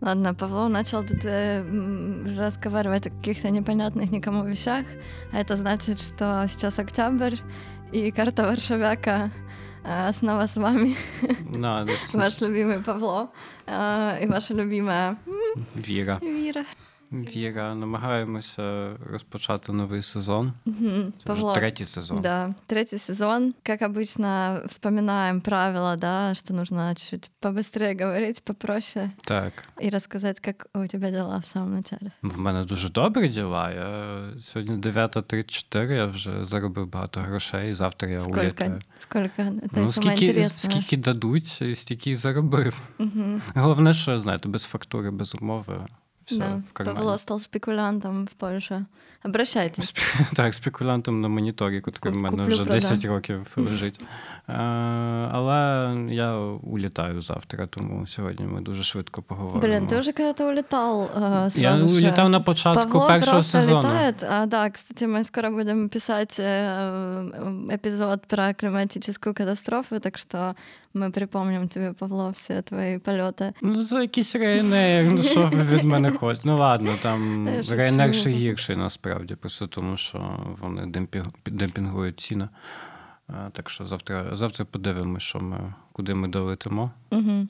Ладно, Павло начал тут э, разговаривать о каких-то непонятных никому вещах, а это значит, что сейчас октябрь, и карта Варшавяка э, снова с вами. Да, Ваш любимый Павло э, и ваша любимая Віра. Віра. Віра, намагаємося розпочати новий сезон. Мгм. Це Павло. вже третій сезон. Да, третий сезон. Как обычно, вспоминаем правила, да, что нужно чуть побыстрее говорить, попроще Так. и рассказать, как у тебя дела в самом начале. В мене дуже добрі діла. Я сьогодні 9.34, я вже заробив багато грошей, завтра я Сколько? улітаю. Сколько? Это Ну, самое скільки, интересное. скільки дадуть, стільки й заробив. Мгм. Головне, що знаєте, без фактури, без умови. Все Да. Павло стал спекулянтом в Польщі. Обращайтесь. Спе- Так, спекулянтом на моніторі, який в мене вже продам. 10 років лежить. Е, Але я улітаю завтра, тому сьогодні ми дуже швидко поговоримо. Блин, ты уже когда-то улетал э, Я сразу же. улітав на початку Павло першого просто сезону. летает. А, да, кстати, мы скоро будем писать э, эпизод про климатическую катастрофу, так что мы припомним тебе, Павло, все твои полеты. Ну, за якийсь Ryanair, ну що ви від мене хочете? Ну ладно, там Та я шучу. Ryanair ще гірший насправді, просто тому що вони демпі- демпінгують ціни. Е, Так що завтра, завтра подивимося, що ми, куди ми долетимо. Мгм.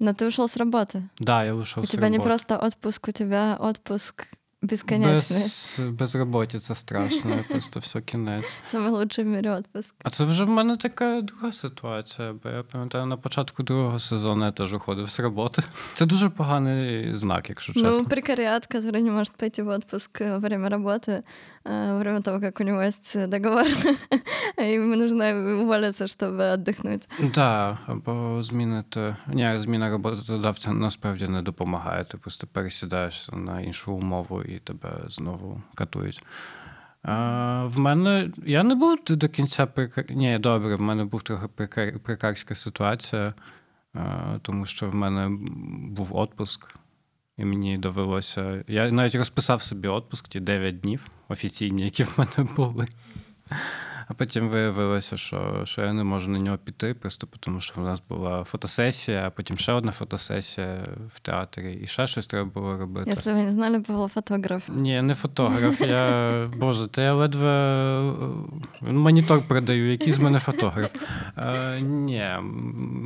Но ты ушел с работы. Да, я вийшов У з тебя не роботи. просто отпуск, у тебя отпуск бесконечный. Без, без роботи це страшно, просто все кінець. Самый лучший в мире отпуск. А це вже в мене така друга ситуація, бо я пам'ятаю, на початку другого сезону я теж уходив з роботи. Це дуже поганий знак, якщо чесно. Ну, прекариат, который не может пойти в отпуск э, во время работы, э, во время того, как у него есть э, договор, и ему нужно уволиться, чтобы отдохнуть. Так, або змінити. Ні, зміна роботодавця насправді не допомагає. Ти просто пересідаєш на іншу умову і тебе знову катують. А, в мене я не був до кінця прикар... Ні, добре, в мене був трохи прикар... прикарська ситуація, а, тому що в мене був отпуск, і мені довелося. Я навіть розписав собі отпуск ті 9 днів офіційні, які в мене були. А потім виявилося, що, що я не можу на нього піти, просто тому що в нас була фотосесія, а потім ще одна фотосесія в театрі, і ще щось треба було робити. Если вы не знали, Павло фотограф. Ні, не фотограф. Я боже, та я ледве е, монітор продаю, який з мене фотограф. Е, ні, м,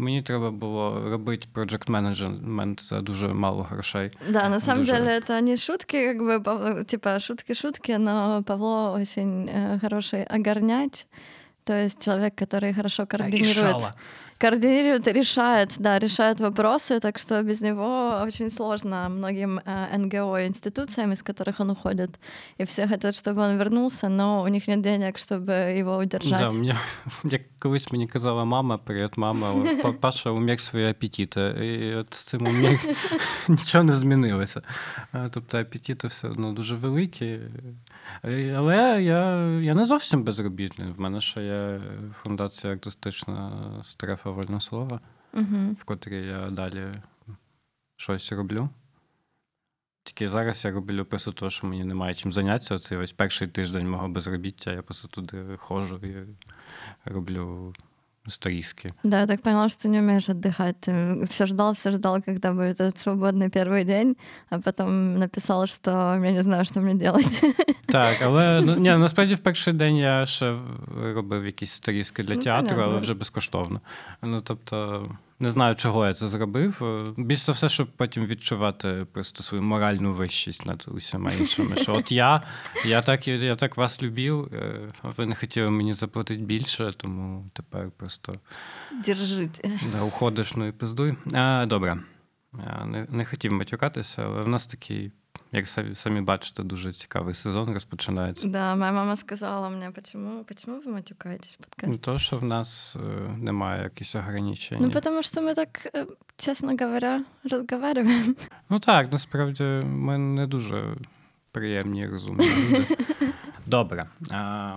мені треба було робити проджект менеджмент за дуже мало грошей. Да, на самом Дуже. деле это не шутки, как бы, Пав- типа шутки-шутки, но Павло очень э, хороший огорняч, то есть человек, который хорошо координирует. Рішала. координирует и решает, да, решает вопросы, так что без него очень сложно многим э, НГО и институциям, из которых он уходит. И все хотят, чтобы он вернулся, но у них нет денег, чтобы его удержать. Да, мені, як колись мені казала мама, привіт, мама, о, па- Паша умір свої апетити. І от з цим умір нічого не змінилося. А, Тобто апетити все одно дуже великі. Е, Але я, я не зовсім безробітний. В мене ще є фундація артистична стрефа вольне слово, Мгм. в котрій я далі щось роблю. Тільки зараз я роблю просто того, що мені немає чим зайнятися. Оцей весь перший тиждень мого безробіття. Я просто туди ходжу і роблю сторіски. Да, я так поняла, что ты не умеешь отдыхать. Ты все ждал, все ждал, когда будет этот свободный первый день, а потом написал, что я не знаю, что мне делать. Так, але ну, ні, насправді в перший день я ще робив якісь сторіски для Ну, театру, понятно. але вже безкоштовно. Ну тобто, не знаю, чого я це зробив. Більш за все, щоб потім відчувати просто свою моральну вищість над усіма іншими. Що от я, я так, я так вас любив, е, а ви не хотіли мені заплатити більше, тому тепер просто Держите. да, уходиш, ну і пиздуй. А, добре. Я не, не хотів матюкатися, але в нас такий, як самі, самі бачите, дуже цікавий сезон розпочинається. Да, моя мама сказала мне, почему, почему вы матюкаетесь в Ну, подкасте? То, що в нас е, немає якихось ограничень. Ну, потому что мы так, э, честно говоря, разговариваем. Ну так, насправді ми не дуже приємні і розумні люди. Добре. А,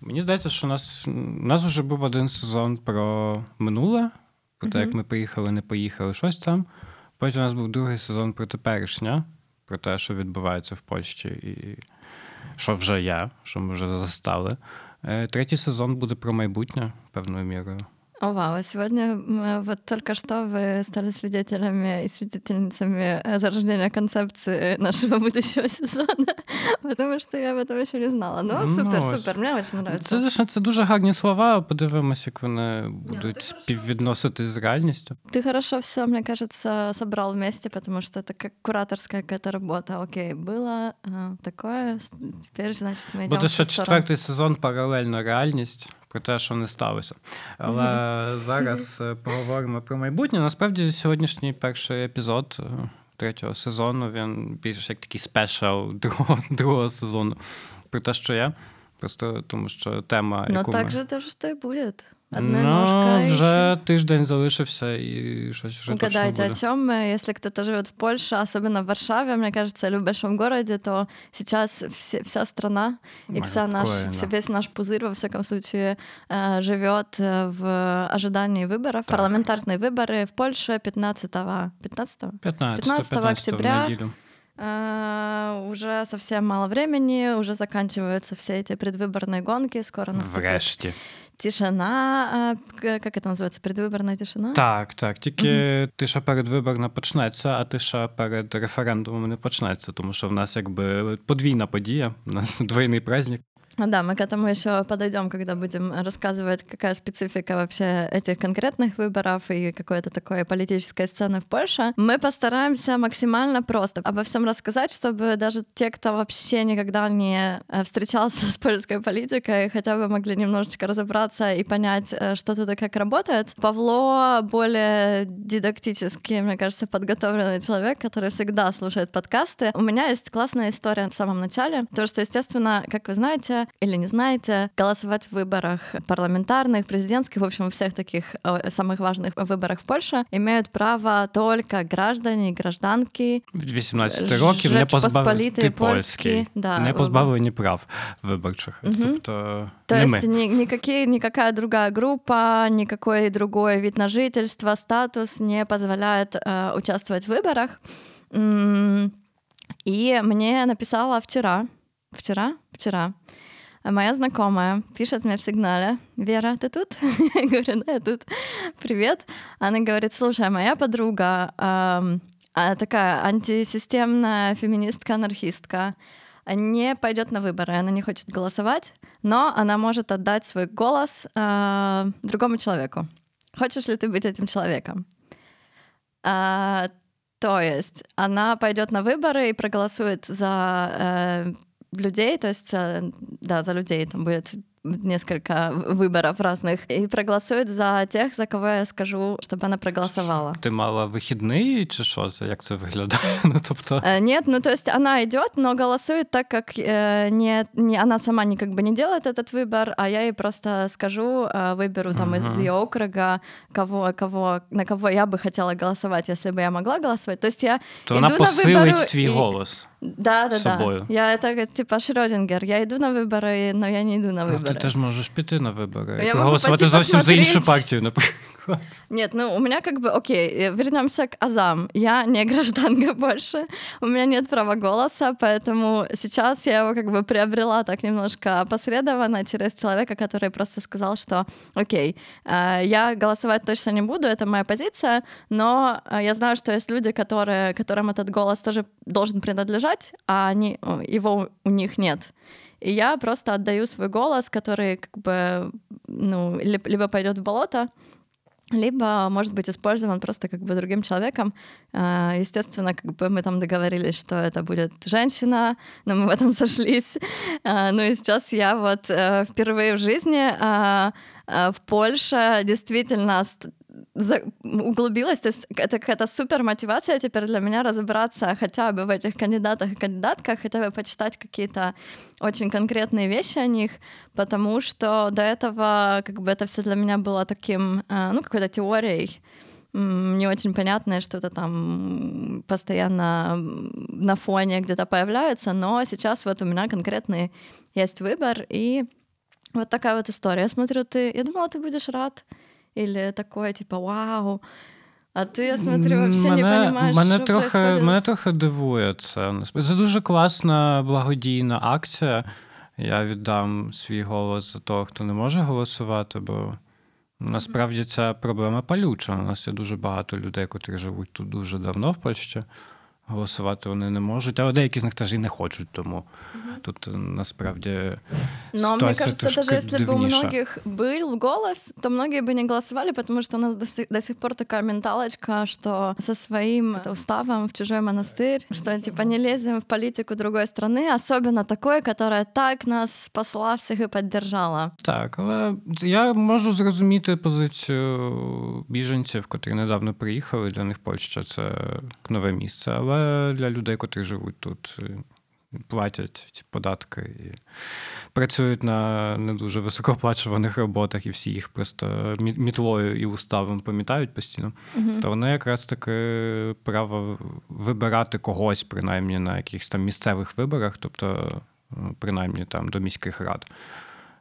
мені здається, що у нас, у нас вже був один сезон про минуле, про те, як Мгм. ми приїхали, не поїхали, щось там. Потім у нас був другий сезон про теперішнє, про те, що відбувається в Польщі, і що вже я, що ми вже застали. Е, Третій сезон буде про майбутнє, певною мірою. О, вау, сегодня вот только что вы стали свидетелями и свидетельницами э, зарождения концепции нашего будущего сезона, потому что я об этом еще не знала. Ну, супер, ну, супер, мені дуже подобається. Це, це дуже гарні слова. Подивимося, як вони будуть співвідносити з реальністю. Ты хорошо все, мне кажется, собрал вместе, потому что это как кураторская какая-то работа. Окей, было а, такое, теперь, значит, мы идем Буде ще четвертий сезон паралельно реальність про те, що не сталося. Але mm-hmm. зараз е, поговоримо про майбутнє. Насправді, сьогоднішній перший епізод е, третього сезону він більш як такий спешал другого, другого сезону. Про те, що я. Просто тому що тема. Ну, яку так ми... же теж буде. Одна ну, ножка. Вже тиждень залишився и щось вже Угадайте, точно буде. о чем? Если кто-то живет в Польше, особенно в Варшаве, мне кажется, или в большом городе, то сейчас все, вся страна и вся наш, все, весь наш пузырь, во всяком случае, э, живет э, в ожидании выборов. Так. Парламентарные выборы в Польше 15 15 15, 15 октября. Uh, уже совсем мало времени, уже заканчиваются все эти предвыборные гонки, скоро наступит. Врешті. Тишина, як це називається? Передвиборна тишина? Так, так. Тільки угу. тиша передвиборна почнеться, а тиша перед референдумом не почнеться, тому що в нас якби подвійна подія, у нас двойний праздник. Да, мы к этому еще подойдем, когда будем рассказывать, какая специфика вообще этих конкретных выборов и какой-то такой политической сцены в Польше. Мы постараемся максимально просто обо всем рассказать, чтобы даже те, кто вообще никогда не э, встречался с польской политикой, хотя бы могли немножечко разобраться и понять, э, что тут и как работает. Павло более дидактически, мне кажется, подготовленный человек, который всегда слушает подкасты. У меня есть классная история в самом начале, то что, естественно, как вы знаете, или не знаете, голосовать в выборах парламентарных, президентских, в общем, во всех таких э, самых важных выборах в Польше имеют право только граждане и гражданки 18 років не позбавлені польські, да, не позбавлені прав виборчих. Угу. Тобто, То не есть ни, никакие, никакая другая группа, никакой другой вид на жительство, статус не позволяет э, участвовать в выборах. И мне написала вчера, вчера, вчера, Моя знакомая пишет мне в сигнале, Вера, ты тут? Я говорю, да, я тут. Привет. Она говорит, слушай, моя подруга э, такая антисистемная феминистка-анархистка, не пойдет на выборы, она не хочет голосовать, но она может отдать свой голос э, другому человеку. Хочешь ли ты быть этим человеком? А, то есть она пойдет на выборы и проголосует за э, людей, то есть, э, да, за людей там будет несколько выборов разных и проголосует за тех, за кого я скажу, чтобы она проголосовала. Ты мала выходные, чи що це? Як це виглядає? ну, тобто... Э, нет, ну то есть она идет, но голосует так, как э, не, не, она сама не, как бы не делает этот выбор, а я ей просто скажу, э, выберу там uh-huh. из ее округа, кого, кого, на кого я бы хотела голосовать, если бы я могла голосовать. То есть я То иду она на выборы твій и... голос. Да, да, да. Я это типа Шрёдингер. Я йду на вибори, але я не йду на вибори. Ну, ти теж можеш піти на вибори. Я проголосувати зовсім за іншу партію, наприклад. Нет, ну у меня как бы, окей, вернемся к Азам. Я не гражданка больше, у меня нет права голоса, поэтому сейчас я его как бы приобрела так немножко посредованно через человека, который просто сказал, что, окей, э, я голосовать точно не буду, это моя позиция, но э, я знаю, что есть люди, которые, которым этот голос тоже должен принадлежать, а они, его у них нет. И я просто отдаю свой голос, который как бы, ну, либо пойдет в болото, либо может быть использован просто как бы другим человеком. А, естественно, как бы мы там договорились, что это будет женщина, но мы в этом сошлись. А, ну и сейчас я вот э, впервые в жизни а, в Польше действительно за, углубилась. То есть это какая-то супер мотивация теперь для меня разобраться хотя бы в этих кандидатах и кандидатках, хотя бы почитать какие-то очень конкретные вещи о них, потому что до этого как бы это все для меня было таким, э, ну, какой-то теорией, не очень понятное, что-то там постоянно на фоне где-то появляется, но сейчас вот у меня конкретный есть выбор, и вот такая вот история. Я смотрю, ты... Я думала, ты будешь рад. Или такое, типа, вау. А ти, я смотрю, вообще мене, не розумієш, мене що трохи, мене трохи дивує це. Це дуже класна благодійна акція. Я віддам свій голос за того, хто не може голосувати, бо Насправді ця проблема палюча. У нас є дуже багато людей, котрі живуть тут дуже давно в Польщі Голосувати вони не можуть, але деякі з них теж і не хочуть, тому тут е, насправді Но мне ситуація кажется, трошки даже если бы у дивніша. многих был голос, то многие бы не голосовали, потому что у нас до сих, до сих пор такая менталочка, что со своим это, уставом в чужой монастырь, что типа не лезем в политику другой страны, особенно такой, которая так нас спасла всех и поддержала. Так, але я можу зрозуміти позицію біженців, котрі недавно приїхали. Для них Польща це нове місце. Але для людей, котрі живуть тут, е, платять ці податки і працюють на не дуже високооплачуваних роботах, і всі їх просто мітлою і уставом помітають постійно, то вони якраз таки право вибирати когось, принаймні на якихось там місцевих виборах, тобто е, принаймні там до міських рад.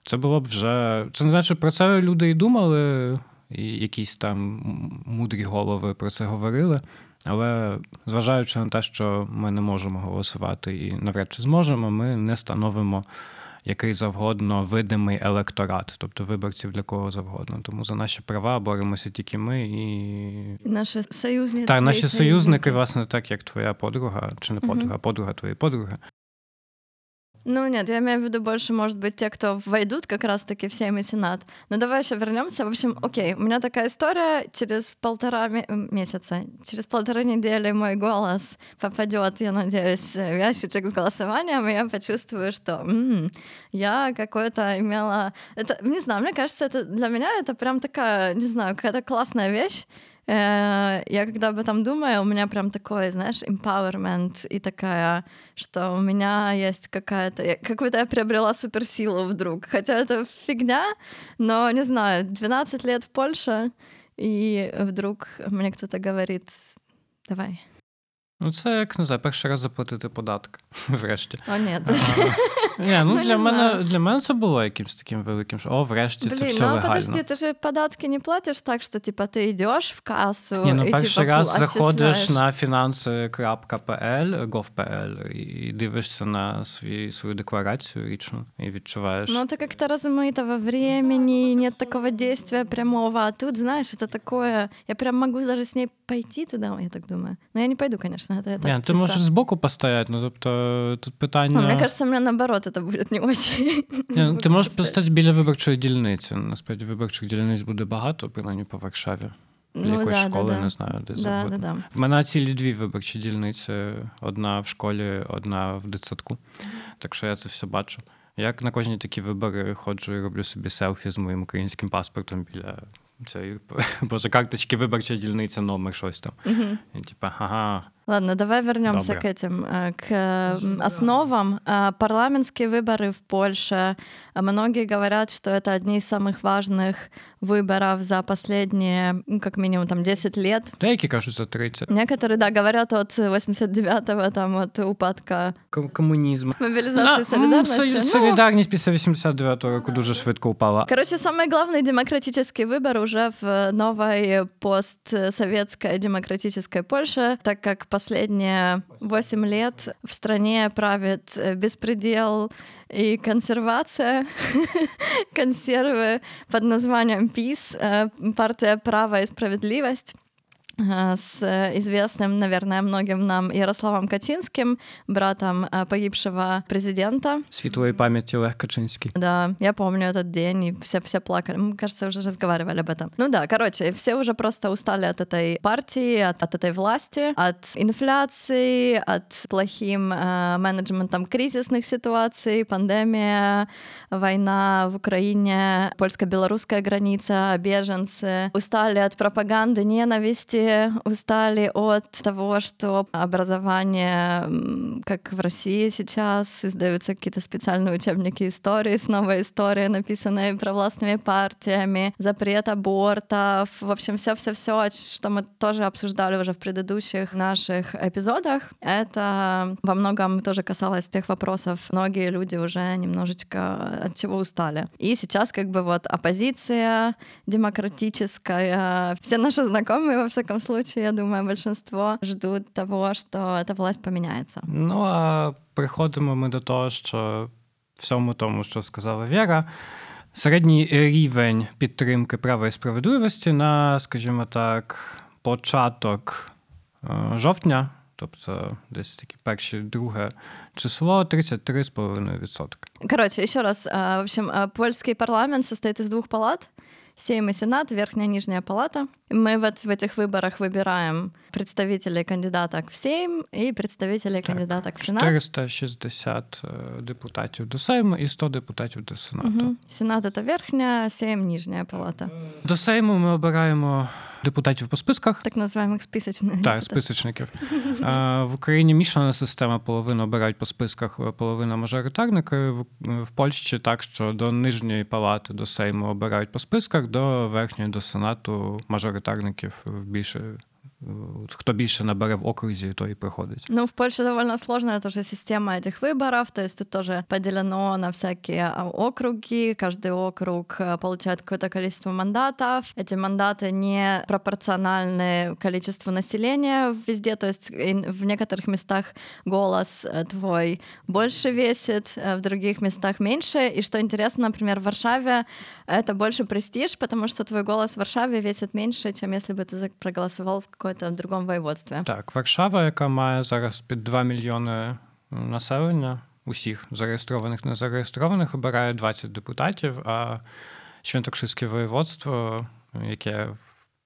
Це було б вже. Це не значить, про це люди і думали, і якісь там мудрі голови про це говорили. Але зважаючи на те, що ми не можемо голосувати і навряд чи зможемо, ми не становимо який завгодно видимий електорат, тобто виборців для кого завгодно. Тому за наші права боремося тільки ми і. наші союзники. Так, наші союзники. власне, так як твоя подруга, чи не подруга, угу. подруга твоєї подруги. Ну нет, я имею в виду больше, может быть, те, кто войдут как раз-таки в Сейм и Сенат. Но давай еще вернемся. В общем, окей, у меня такая история. Через полтора ме- месяца, через полторы недели мой голос попадет, я надеюсь, в ящичек с голосованием, и я почувствую, что м, я какое-то имела... Это, не знаю, мне кажется, это для меня это прям такая, не знаю, какая-то классная вещь. Э, Я когда об этом думаю, у меня прям такой, знаешь, empowerment и такая, что у меня есть какая-то, я- какую-то я приобрела суперсилу вдруг. Хотя это фигня, но не знаю, 12 лет в Польше, и вдруг мне кто-то говорит, давай. Ну, це як не знаю, перший раз заплатити податки, врешті. О, нет. А, Ні, ну Ну, для не мене знаю. для мене це було якимось таким великим, що о, врешті це Блин, все ну легально. подожди, ты же податки не платишь так, что типа ты идешь в кассу Ні, ну и перший типа раз заходиш отчисляешь. на finanse.pl, gov.pl і дивишся на свій, свою декларацію річну і відчуваєш. Ну, это как-то размыто во времени, нет такого действия прямого. А тут, знаешь, это такое... Я прям могу даже с ней пойти туда, я так думаю. Но я не пойду, конечно, это так Ні, ти чисто. можеш збоку постояти, ну тобто тут питання. Ну, мне кажется, мне наоборот это будет не очень. Ти можеш постати біля виборчої дільниці. Насправді виборчих дільниць буде багато, принаймні по Варшаві. Ну, якоїсь да, школи, да. не знаю, де Да, завгодно. да, да. В мене цілі дві виборчі дільниці: одна в школі, одна в дитсадку. Так що я це все бачу. Я на кожні такі вибори ходжу і роблю собі селфі з моїм українським паспортом біля цієї боже, карточки виборча дільниця, номер щось там. І типа, ага. Ладно, давай вернемся Добре. к этим, э, к э, основам. А, Парламентские выборы в Польше. А Многие говорят, что это одни из самых важных выборов за последние, ну, как минимум, там, 10 лет. Деякі кажуть за 30. Некоторые, да, говорят от 89-го, там, от упадка Ком- Комунізм. мобилизации м, солидарности. солі- Ну, Солідарність після 89-го року дуже швидко упала. Короче, самый главный демократический выбор уже в новой постсоветской демократической Польше, так как последние 8 лет в стране правит э, беспредел и консервация, консервы под названием ПИС, э, партия «Право и справедливость», э, с э, известным, наверное, многим нам Ярославом Качинским, братом э, погибшего президента. Світлої пам'яті Олег Качинський. Да, я помню этот день, и все, все плакали. Мы, кажется, уже разговаривали об этом. Ну да, короче, все уже просто устали от этой партии, от, от этой власти, от инфляции, от плохим э, менеджментом кризисных ситуаций, пандемия, война в Украине, польско-белорусская граница, беженцы. Устали от пропаганды ненависти, устали от того, что образование, как в России сейчас, издаются какие-то специальные учебники истории, снова история, написанные провластными партиями, запрет абортов, в общем, все-все-все, что мы тоже обсуждали уже в предыдущих наших эпизодах, это во многом тоже касалось тех вопросов. Многие люди уже немножечко от чего устали. И сейчас как бы вот оппозиция демократическая, все наши знакомые, во всяком случае, я думаю, большинство ждут того, что эта власть поменяется. Ну а приходимо ми до того, що всьому тому, що сказала Віра, середній рівень підтримки права і справедливості на, скажімо так, початок е, жовтня, тобто десь такі перші друге число 33,5%. Короче, еще раз. а, В общем, а, польский парламент состоит из двух палат. Сейм и Сенат, Верхняя и Нижняя палата. Мы вот в этих выборах выбираем представителей кандидаток в Сейм и представителей кандидаток в Сенат. 460 е, депутатів до Сейму і 100 депутатів до Сенату. Мгм. Сенат это верхняя, Сейм нижняя палата. До Сейму ми обираємо депутатів по списках. Так называемых списочных. Так, депутатов. списочників. А, В Україні мішана система, половину обирають по списках, половина мажоритарники. В, в Польщі так, що до нижньої палати, до Сейму обирають по списках, до верхньої, до Сенату мажоритарників більше. Хто більше набере в окрузі, той і проходить. Ну, в Польше довольно сложная тоже система этих выборов, то есть тут тоже поделено на всякие а, округи, каждый округ э, получает какое-то количество мандатов, эти мандаты не пропорциональны количеству населения везде, то есть и в некоторых местах голос э, твой больше весит, э, в других местах меньше, и что интересно, например, в Варшаве это больше престиж, потому что твой голос в Варшаве весит меньше, чем если бы ты за- проголосовал в каком-то другом воеводстве. Так, Варшава, яка має зараз під 2 мільйони населення, усіх зареєстрованих, незареєстрованих, обирає 20 депутатів, а Świętokrzyskie воєводство, яке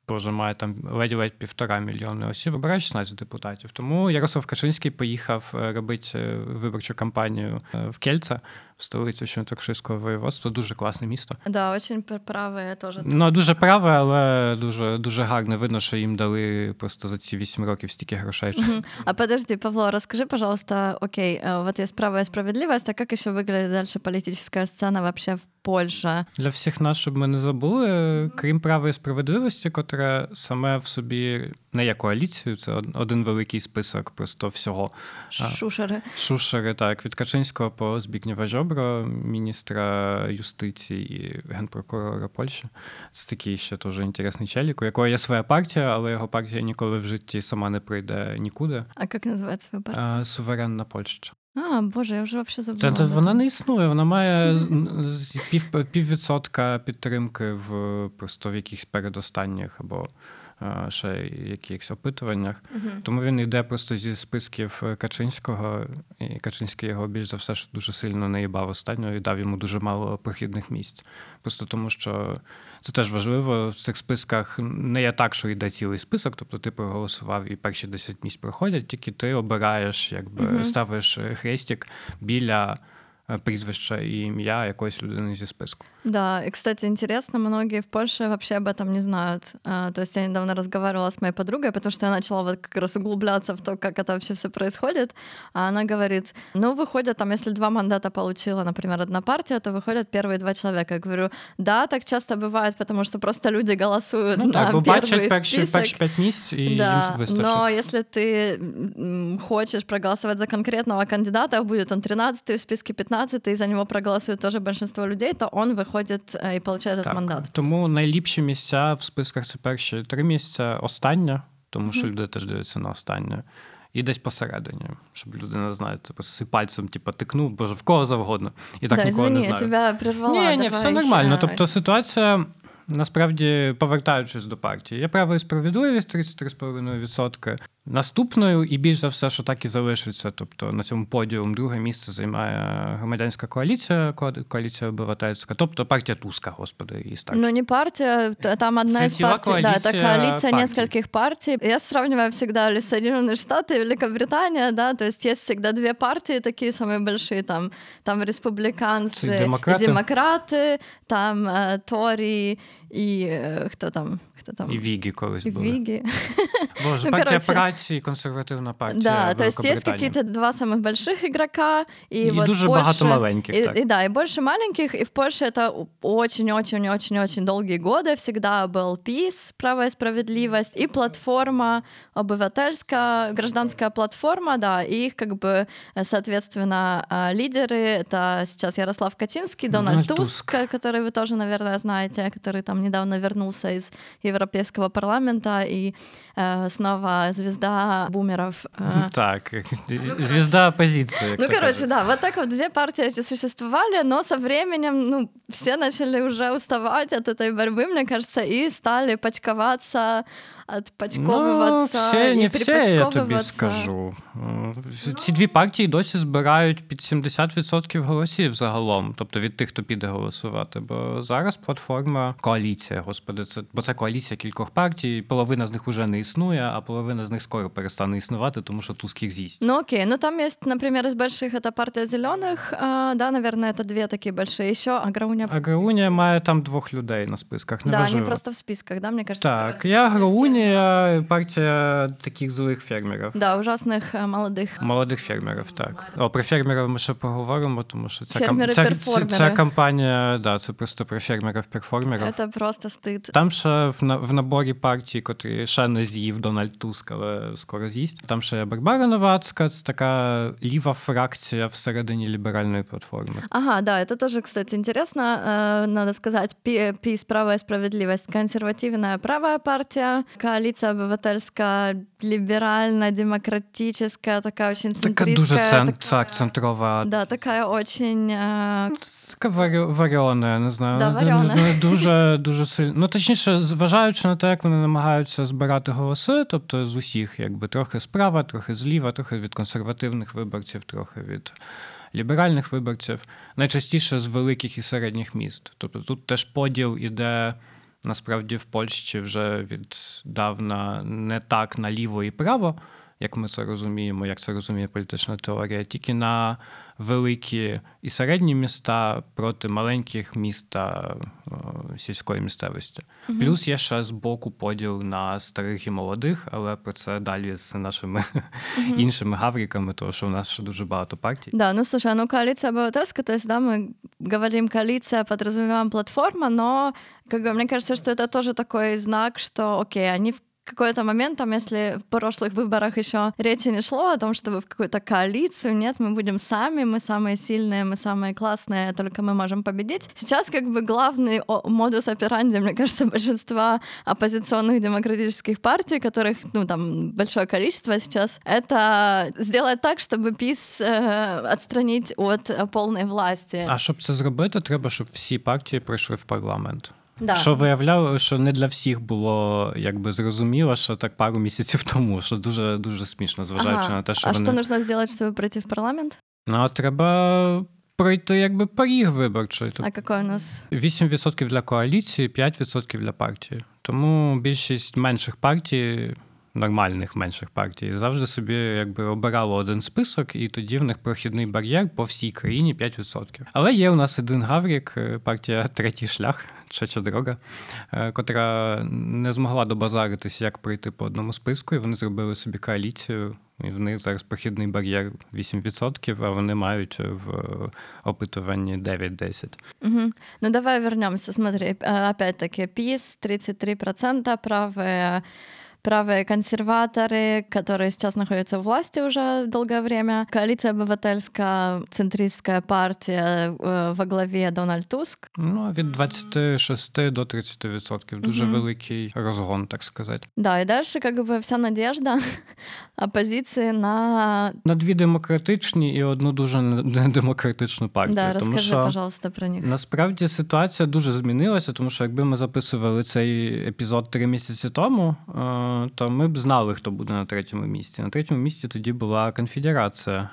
Боже, там ледь-ледь півтора мільйони осіб, обирає 16 депутатів. Тому Ярослав Качинський поїхав е, робити е, виборчу кампанію е, в Кельце, в столицю Świętokrzyskie воєводства. Дуже класне місто. Да, очень пр- правые тоже. Ну, дуже праве, але дуже, дуже гарно видно, що їм дали просто за ці 8 років стільки грошей. що- Мгм. А подожди, Павло, расскажи, пожалуйста, окей, э, вот есть право и справедливость, а как еще выглядит дальше политическая сцена вообще в Польше? Для всіх нас, щоб ми не забули, крім права і справедливості, котре саме в собі не є коаліцією, це од- один великий список просто всього. А. Шушеры. Шушери, так, від Качинського по Збігнєва Жобро, міністра юстиції і генпрокурора Польщі. Це такий ще теж інтересний челік, у якого є своя партія, але його партія ніколи в житті сама не прийде нікуди. А как называется выбор? А, Суверенна Польща. А, боже, я уже вообще Та, забыла. та об вона этом. не існує, вона має з- з- пів, піввідсотка підтримки в просто в якихось передостанніх або е, ще якихось опитуваннях. Мгм. Тому він йде просто зі списків Качинського, і Качинський його більш за все що дуже сильно наїбав останнього і дав йому дуже мало прохідних місць. Просто тому, що це теж важливо. В цих списках не є так, що йде цілий список, тобто ти проголосував і перші 10 місць проходять, тільки ти обираєш, якби Мгм. ставиш хрестик біля е, прізвища і ім'я якоїсь людини зі списку. Да, и, кстати, интересно, многие в Польше вообще об этом не знают. А, То есть я недавно разговаривала с моей подругой, потому что я начала вот как раз углубляться в то, как это вообще все происходит. А она говорит, ну, выходят там, если два мандата получила, например, одна партия, то выходят первые два человека. Я говорю, да, так часто бывает, потому что просто люди голосуют Ну на так, бо первый бачать перші, список. перші п'ять місць і їм Да, вистачить. но если ты м, хочешь проголосовать за конкретного кандидата, будет он 13 в списке 15, и за него проголосует тоже большинство людей, то он выходит э, и получает этот Так, мандат. Тому найліпші місця в списках це перші три місця, остання, тому що люди теж дивляться на останнє. І десь посередині, щоб людина знає, типу, си пальцем, типу, тикнув, боже, в кого завгодно. І так да, нікого извини, не я знаю. тебя прервала. Ні, ні, давай все нормально. еще. Тобто ситуація, насправді, повертаючись до партії, є право і справедливість 33,5%. Наступною, і більш за все, що так і залишиться. Тобто на цьому подіум друге місце займає громадянська коаліція, ко- коаліція обивательська, тобто партія Туска, господи, і так. Ну, не партия, т- там одна из Сетевая партий, да, это коалиция коалиция партий. нескольких партий. Я сравниваю всегда ли Соединенные Штаты и Великобритания, да, то есть есть всегда две партии такие самые большие, там, там республиканцы Це демократи. и демократы, там э, Тори и э, кто там, кто там? І Вігі колись И були. Виги. Боже, Ну, партія короче. праці і консервативна партія. Да, то есть есть Великобританії. какие-то два самых больших игрока, и, І вот дуже в Польше- багато маленьких. И, так. и да, и больше маленьких, и в Польше это очень-очень-очень-очень долгие годы всегда был ПИС, право и справедливость, и платформа обывательская, гражданская платформа, да, и их как бы, э, соответственно, э, лидеры, это сейчас Ярослав Качинский, Дональд, Дональд Туск, Туск. который вы тоже, наверное, знаете, который там недавно вернулся из Европейского парламента и э, снова звезда звезда бумеров. Э. Так, звезда оппозиции. Ну, короче, да, вот так вот две партии эти существовали, но со временем, ну, все начали уже уставать от этой борьбы, мне кажется, и стали почковаться отпачковуватися ну, все, і не все, я тобі скажу. Ці дві партії досі збирають під 70% голосів загалом, тобто від тих, хто піде голосувати. Бо зараз платформа коаліція, господи, це бо це коаліція кількох партій. Половина з них вже не існує, а половина з них скоро перестане існувати, тому що Туск їх з'їсть. Ну окей, ну там є, наприклад, из больших это партия зеленых, а, да, наверное, это две такие большие. Еще Аграуня. Аграуня має там двох людей на списках. Да, они просто в списках, да, мне кажется. Так, я Аграуня, партія таких злих фермерів. Да, ужасних молодих. Молодих фермерів, так. О, про фермерів ми ще поговоримо, тому що ця, кам... ця, ця, ця кампанія, да, це просто про фермерів-перформерів. Це просто стид. Там ще в, в наборі партії, котрі ще не з'їв Дональд Туск, але скоро з'їсть. Там ще Барбара Новацька, це така ліва фракція всередині ліберальної платформи. Ага, да, це теж, кстати, интересно. Э, надо сказать, ПИС «Право и справедливость» — консервативная правая партия, коалиция обывательская, либерально-демократическая, такая очень центристская. Такая дуже цент, такая, центрова. Да, такая очень... Э... Така варіона, не знаю. Да, варіона. Дуже, дуже сильно. Ну, точніше, зважаючи на те, як вони намагаються збирати голоси, тобто з усіх, якби трохи справа, трохи зліва, трохи від консервативних виборців, трохи від ліберальних виборців, найчастіше з великих і середніх міст. Тобто тут теж поділ іде. Насправді в Польщі вже віддавна не так наліво і право, як ми це розуміємо, як це розуміє політична теорія, тільки на великі і середні міста проти маленьких міст та сільської місцевості. Угу. Плюс є ще з боку поділ на старих і молодих, але про це далі з нашими угу. іншими гавриками, тому що у нас ще дуже багато партій. Да, ну слушай, ну коалиция обывательская, то есть, да, мы говорим коалиция, подразумеваем платформа, но как бы мне кажется, что это тоже такой знак, что окей, они в какой-то момент, там, если в прошлых выборах еще речи не шло о том, чтобы в какую-то коалицию, нет, мы будем сами, мы самые сильные, мы самые классные, только мы можем победить. Сейчас как бы главный модус операнди, мне кажется, большинства оппозиционных демократических партий, которых, ну, там, большое количество сейчас, это сделать так, чтобы ПИС э, отстранить от полной власти. А щоб це зробити, треба, щоб всі партії прийшли в парламент. Да. Що виявляло, що не для всіх було якби зрозуміло, що так пару місяців тому, що дуже дуже смішно, зважаючи ага. на те, що а вони... що потрібно зробити, щоб пройти в парламент? Ну, треба пройти якби поріг виборчий. А який у нас? 8% для коаліції, 5% для партії. Тому більшість менших партій. Нормальних менших партій завжди собі якби обирало один список, і тоді в них прохідний бар'єр по всій країні 5%. Але є у нас один гаврік, партія Третій шлях, Чеча дорога, котра не змогла добазаритися, як пройти по одному списку, і вони зробили собі коаліцію. І в них зараз прохідний бар'єр 8%, а вони мають в опитуванні 9-10. Угу. Ну давай вернемся. Смотри, опять-таки, ПИС 33%, правые правые консерваторы, которые сейчас находятся в власти уже долгое время, коалиция обывательская, центристская партия э, во главе Дональд Туск. Ну, від 26 до 30 відсотків. Дуже угу. великий розгон, так сказати. Да, и дальше как бы вся надежда опозиції на... На дві демократичні і одну дуже недемократичну партію. Да, тому розкажи, що, пожалуйста, про них. Насправді ситуація дуже змінилася, тому що якби ми записували цей епізод три місяці тому, то ми б знали, хто буде на третьому місці. На третьому місці тоді була конфедерація.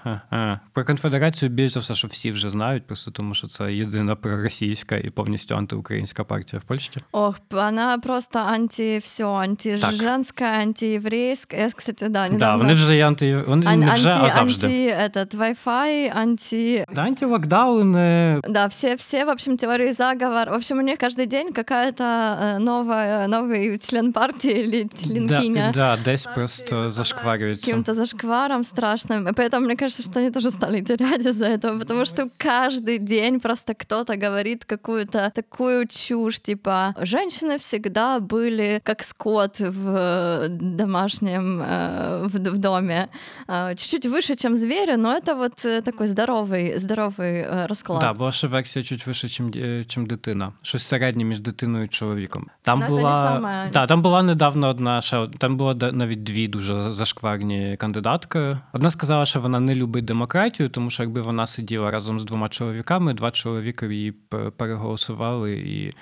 Про конфедерацію більше все, що всі вже знають, просто тому що це єдина проросійська і повністю антиукраїнська партія в Польщі. Ох, вона просто анти все, антиженська, антиєврейська. Я, кстати, да, недавно... Да, вони вже є анти... Вони Ан- не вже, анти, а завжди. Анти, этот, Wi-Fi, анти... Да, антилокдауны. Да, все, все, в общем, теории заговор. В общем, у них каждый день какая-то э, новая, новый член партии или членкиня. Да, да, десь просто зашкваривается. Каким-то зашкваром страшным. И поэтому мне кажется, что они тоже стали терять из-за этого, потому что каждый день просто кто-то говорит какую-то такую чушь, типа женщины всегда были как скот в домашнем, э, в, в доме, э, чуть-чуть выше, чем звери, но это вот такой здоровий, здоровий розклад. Да, була ще версія чуть вище, чим, чим дитина. Щось середнє між дитиною і чоловіком. Там ну, була саме... да, там була недавно одна ще Ні, там було навіть дві дуже зашкварні кандидатки. Одна сказала, що вона не любить демократію, тому що якби вона сиділа разом з двома чоловіками, два чоловіки її переголосували і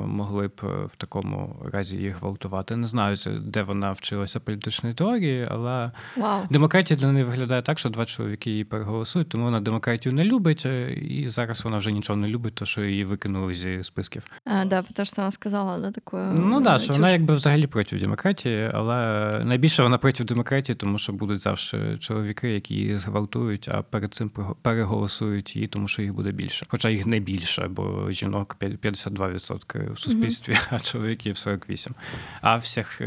могли б е, в такому разі їх гвалтувати. Не знаю, де вона вчилася політичної теорії, але wow. демократія для неї виглядає так, що два чоловіки її переголосують, тому вона демократію не любить, е, і зараз вона вже нічого не любить, то що її викинули зі списків. А, да, тому що вона сказала да, таку. Ну так, що вона якби взагалі проти демократії, але найбільше вона проти демократії, тому що будуть завжди чоловіки, які її зґвалтують, а перед цим переголосують її, тому що їх буде більше. Хоча їх не більше, бо жінок 52% в суспільстві, mm-hmm. а чоловіків 48. А всіх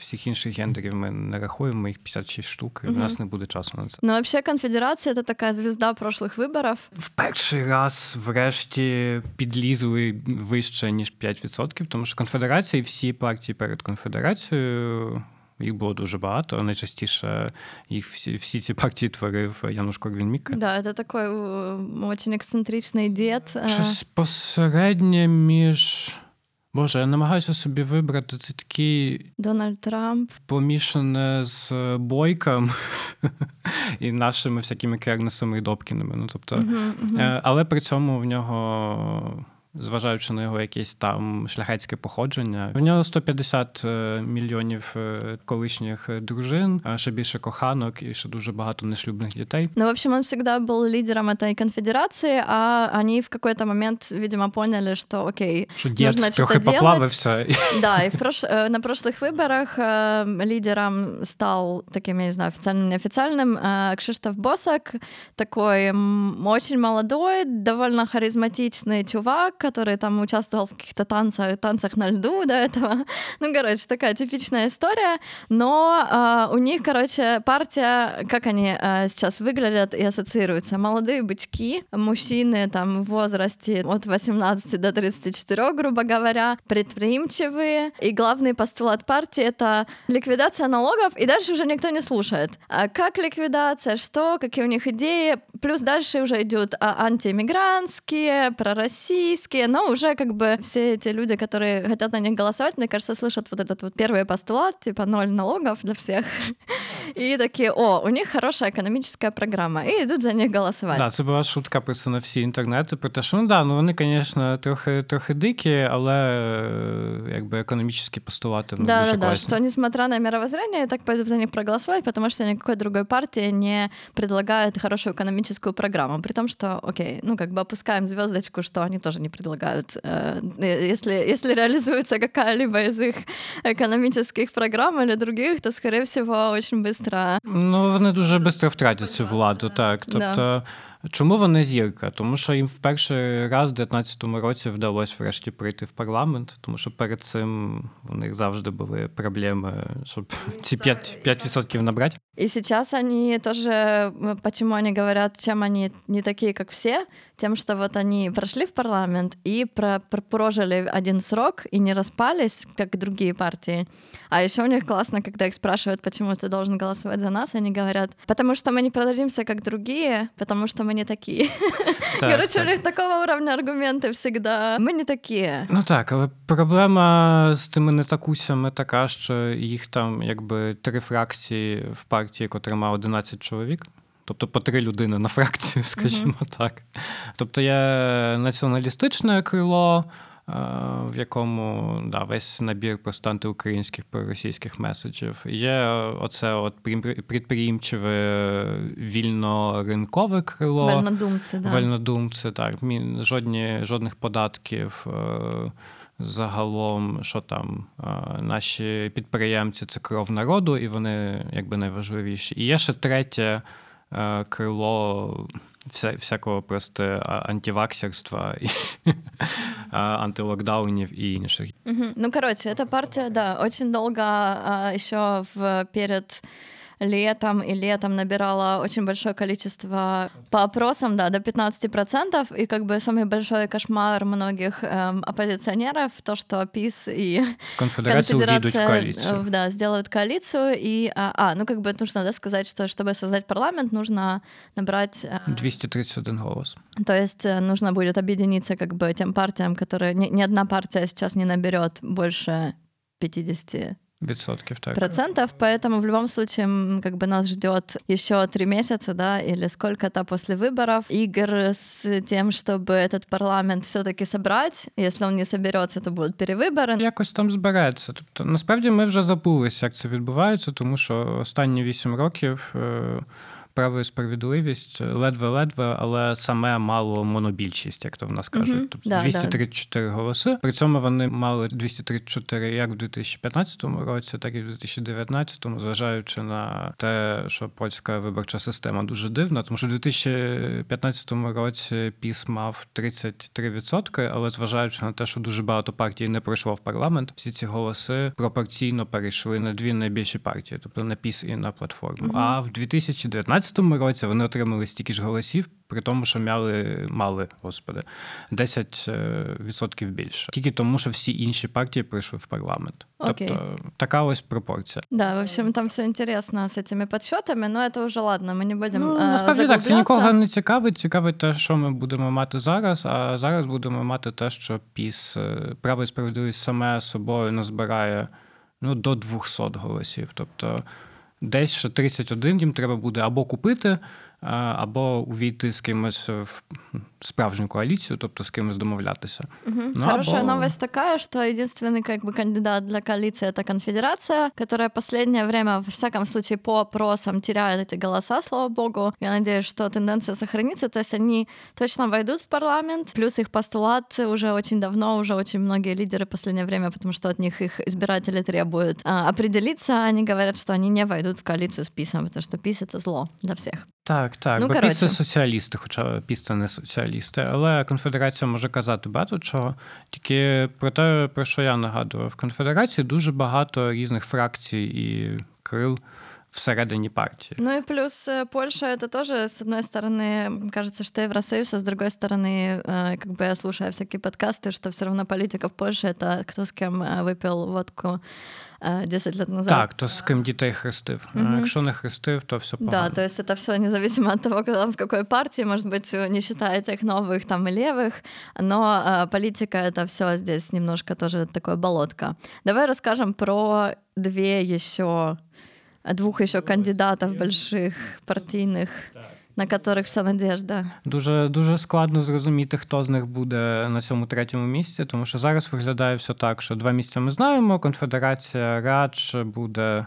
всіх інших гендерів ми не рахуємо, їх 56 штук, і mm-hmm. в нас не буде часу на це. Ну, взагалі, конфедерація це така звізда прошлих виборів. В перший раз, врешті, підлізли вище ніж 5%, тому що і всі партії перед конфедерацією. Їх було дуже багато. Найчастіше їх всі всі ці партії творив Януш Корвін-Мікке. Да, це такий дуже ексцентричний дід. Щось посереднє між. Боже, я намагаюся собі вибрати це такий Дональд Трамп помішане з бойком і нашими всякими Кернесами і Добкінами. Ну, тобто, uh-huh, uh-huh. Але при цьому в нього зважаючи на його якесь там шляхетське походження. В нього 150 е, мільйонів е, колишніх дружин, а ще більше коханок і ще дуже багато нешлюбних дітей. Ну, в общем, он всегда был лидером этой конфедерации, а они в какой-то момент, видимо, поняли, что окей, что нужно трохи что-то поплавився. Да, и в прош... Э, на прошлых выборах э, лидером стал таким, я не знаю, официальным, неофициальным, э, Кшиштоф Босак, такой очень молодой, довольно харизматичный чувак, который там участвовал в каких-то танцах, танцах на льду до этого. Ну, короче, такая типичная история. Но э, у них, короче, партия, как они э, сейчас выглядят и ассоциируются. Молодые бычки, мужчины там в возрасте от 18 до 34, грубо говоря, предприимчивые. И главный постулат партии — это ликвидация налогов, и дальше уже никто не слушает. А как ликвидация, что, какие у них идеи. Плюс дальше уже идут а, антииммигрантские, пророссийские, политические, но уже как бы все эти люди, которые хотят на них голосовать, мне кажется, слышат вот этот вот первый постулат, типа ноль налогов для всех. І такі, о, у них хороша економічна програма, і йдуть за них голосувати. Да, це була шутка просто на всі інтернети. Про те, що ну да, ну вони, звісно, трохи трохи дикі, але якби економічні постулати ну, да, дуже да, класні. Да, что несмотря на мировоззрение, так пойдут за них проголосовать, потому что никакой другой партии не предлагает хорошую экономическую программу. При том, что, окей, ну как бы опускаем звездочку, что они тоже не предлагают. Э, если, если реализуется какая-либо из их экономических программ или других, то, скорее всего, очень быстро. Ну, вони дуже швидко втратять цю владу, так. Тобто. Да. Чому вони зірка? Тому що їм в перший раз в 2019 році вдалося врешті прийти в парламент, тому що перед цим у них завжди були проблеми, щоб ці 5%, 5% набрати. И сейчас они тоже, почему они говорят, чем они не такие, как все, тем, что вот они прошли в парламент и про, про, прожили один срок и не распались, как другие партии. А еще у них классно, когда их спрашивают, почему ты должен голосовать за нас, они говорят, потому что мы не продадимся, как другие, потому что мы не такие. Так, Короче, так. у них такого уровня аргументи всегда. Ми не такі. Ну так, але проблема з тими нетакусями така, що їх там якби три фракції в партії, котра має 11 чоловік. Тобто по три людини на фракцію, скажімо uh-huh. так. Тобто є націоналістичне крило, в якому да, весь набір просто антиукраїнських проросійських меседжів. Є оце от підприємчиве вільно-ринкове крило. Вольнодумці, да. Вольнодумці, так. Жодні, жодних податків. Загалом, що там наші підприємці це кров народу, і вони якби найважливіші. І є ще третє крило вся, всякого просто антиваксерства, антилокдаунів и інших. Ну, короче, эта партия, да, очень долго еще в, перед летом и летом набирала очень большое количество по опросам, да, до 15%, и как бы самый большой кошмар многих эм, оппозиционеров, то, что ПИС и Конфедерация, Конфедерация в коалицию. Э, да, сделают коалицию, и, а, а, ну как бы нужно да, сказать, что чтобы создать парламент, нужно набрать... 231 э, голос. То есть э, нужно будет объединиться как бы тем партиям, которые... Ни, ни одна партия сейчас не наберет больше 50 Відсотків, так. процентов, поэтому в любом случае м, как бы нас ждет еще три месяца, да, или сколько-то после выборов игр с тем, чтобы этот парламент все-таки собрать. Если он не соберется, то будут перевыборы. Якось там збереться. Тобто, насправді ми вже забулися, як це відбувається, тому що останні вісім років е, право і справедливість ледве-ледве, але саме мало монобільшість, як то в нас кажуть. Тобто Да, 234 голоси. При цьому вони мали 234 як в 2015 році, так і в 2019, зважаючи на те, що польська виборча система дуже дивна, тому що в 2015 році ПІС мав 33%, але зважаючи на те, що дуже багато партій не пройшло в парламент, всі ці голоси пропорційно перейшли на дві найбільші партії, тобто на ПІС і на платформу. Мгм. А в 2019 році вони отримали стільки ж голосів, при тому, що мали мали, господи, 10% більше. Тільки тому, що всі інші партії прийшли в парламент. Окей. Тобто така ось пропорція. Да, в общем, там все интересно с этими подсчетами, но это уже ладно, мы не будем Ну, э, насправді так, це заглубляться. нікого не цікавить. Цікавить те, що ми будемо мати зараз. А зараз будемо мати те, що піс е, право і справедливість саме собою назбирає ну, до 200 голосів. Тобто десь ще 31 їм треба буде або купити, або увійти з кимось в справжню коаліцію, тобто з кимось домовлятися. Мгм. Ну, Хорошая або- новость такая, что единственный как бы кандидат для коалиции это конфедерация, которая последнее время, во всяком случае, по опросам теряет эти голоса, слава богу. Я надеюсь, что тенденция сохранится, то есть они точно войдут в парламент, плюс их постулат уже очень давно, уже очень многие лидеры в последнее время, потому что от них их избиратели требуют а, определиться, они говорят, что они не войдут в коалицию с ПИСом, потому что ПИС это зло для всех. Так, так. Ну, бо коротше. піс це соціалісти, хоча піс це не соціалісти. Але конфедерація може казати багато чого. Тільки про те, про що я нагадував, в конфедерації дуже багато різних фракцій і крил всередині партії. Ну и плюс э, Польша это тоже, с одной стороны, кажется, что Евросоюз, а с другой стороны, э, как бы я слушаю всякие подкасты, что все равно политика в Польше это кто с кем э, выпил водку э, 10 лет назад. Так, то з ким дітей хрестив. А Мгм. якщо не хрестив, то все погано. Да, то есть это все независимо от того, когда, в какой партии, может быть, не считая тех новых там и левых, но э, политика это все здесь немножко тоже такое болотко. Давай расскажем про две еще двух еще кандидатов больших партийных, на которых вся надежда. Дуже дуже складно зрозуміти, хто з них буде на цьому третьому місці, тому що зараз виглядає все так, що два місця ми знаємо. Конфедерація Радж буде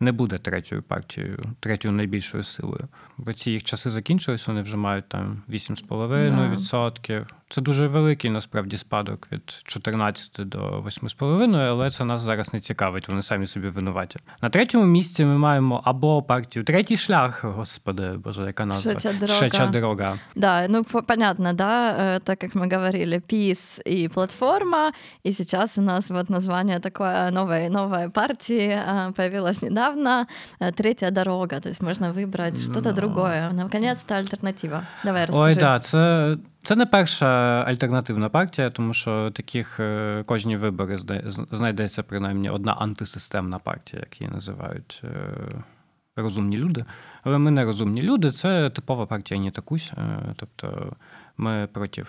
не буде третьою партією, третьою найбільшою силою. Бо ці їх часи закінчились, вони вже мають там 8,5%. Це дуже великий насправді спадок від 14 до 8,5%, але це нас зараз не цікавить. Вони самі собі винуваті. На третьому місці ми маємо або партію Третій шлях, господи, боже, яка назва? Третя дорога. Третя дорога. Да, ну по- понятно, да, э, так как мы говорили, ПИС и платформа, и сейчас у нас вот название такое новой, новой партии э, появилось недавно, э, третья дорога, то есть можно выбрать что-то Ну. другое, наконец-то альтернатива. Давай расскажи. Ой, да, це, це не перша альтернативна партія, тому що таких е, кожні вибори знайдеться принаймні одна антисистемна партія, як її називають е, розумні люди. Але ми не розумні люди, це типова партія Нітакусь. Е, тобто ми проти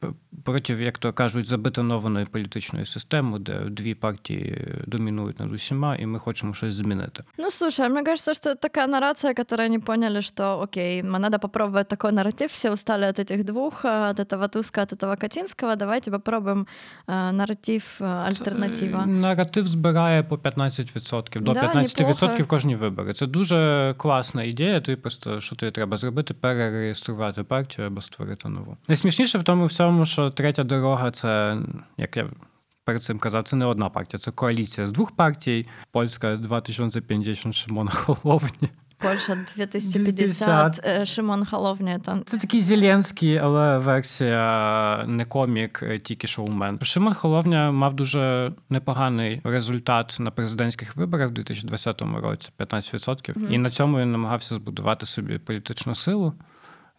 е, п- Проти, як то кажуть, забетонованої політичної системи, де дві партії домінують над усіма, і ми хочемо щось змінити. Ну, слушай, мне кажется, что это такая наррация, которая они поняли, что, окей, м- надо попробовать такой нарратив, все устали от этих двух, э, от этого Туска, от этого Катинского, давайте попробуем э, нарратив э, альтернатива. Це, наратив збирає по 15%, до Да, 15% неплохо. кожні вибори. Це дуже класна ідея. Ти просто що тобі треба зробити? Перереєструвати партію або створити нову. Найсмішніше в тому всьому, що третя дорога це як я. Перед цим казав, це не одна партія, це коаліція з двох партій. Польська 2050 Шимона Холовні. Польша 2050, э, Шимон Холовня, это Це такий Зеленський, але версія не комік, е, тільки шоумен. Шимон Холовня мав дуже непоганий результат на президентських виборах в 2020 році 15%. І на цьому він намагався збудувати собі політичну силу.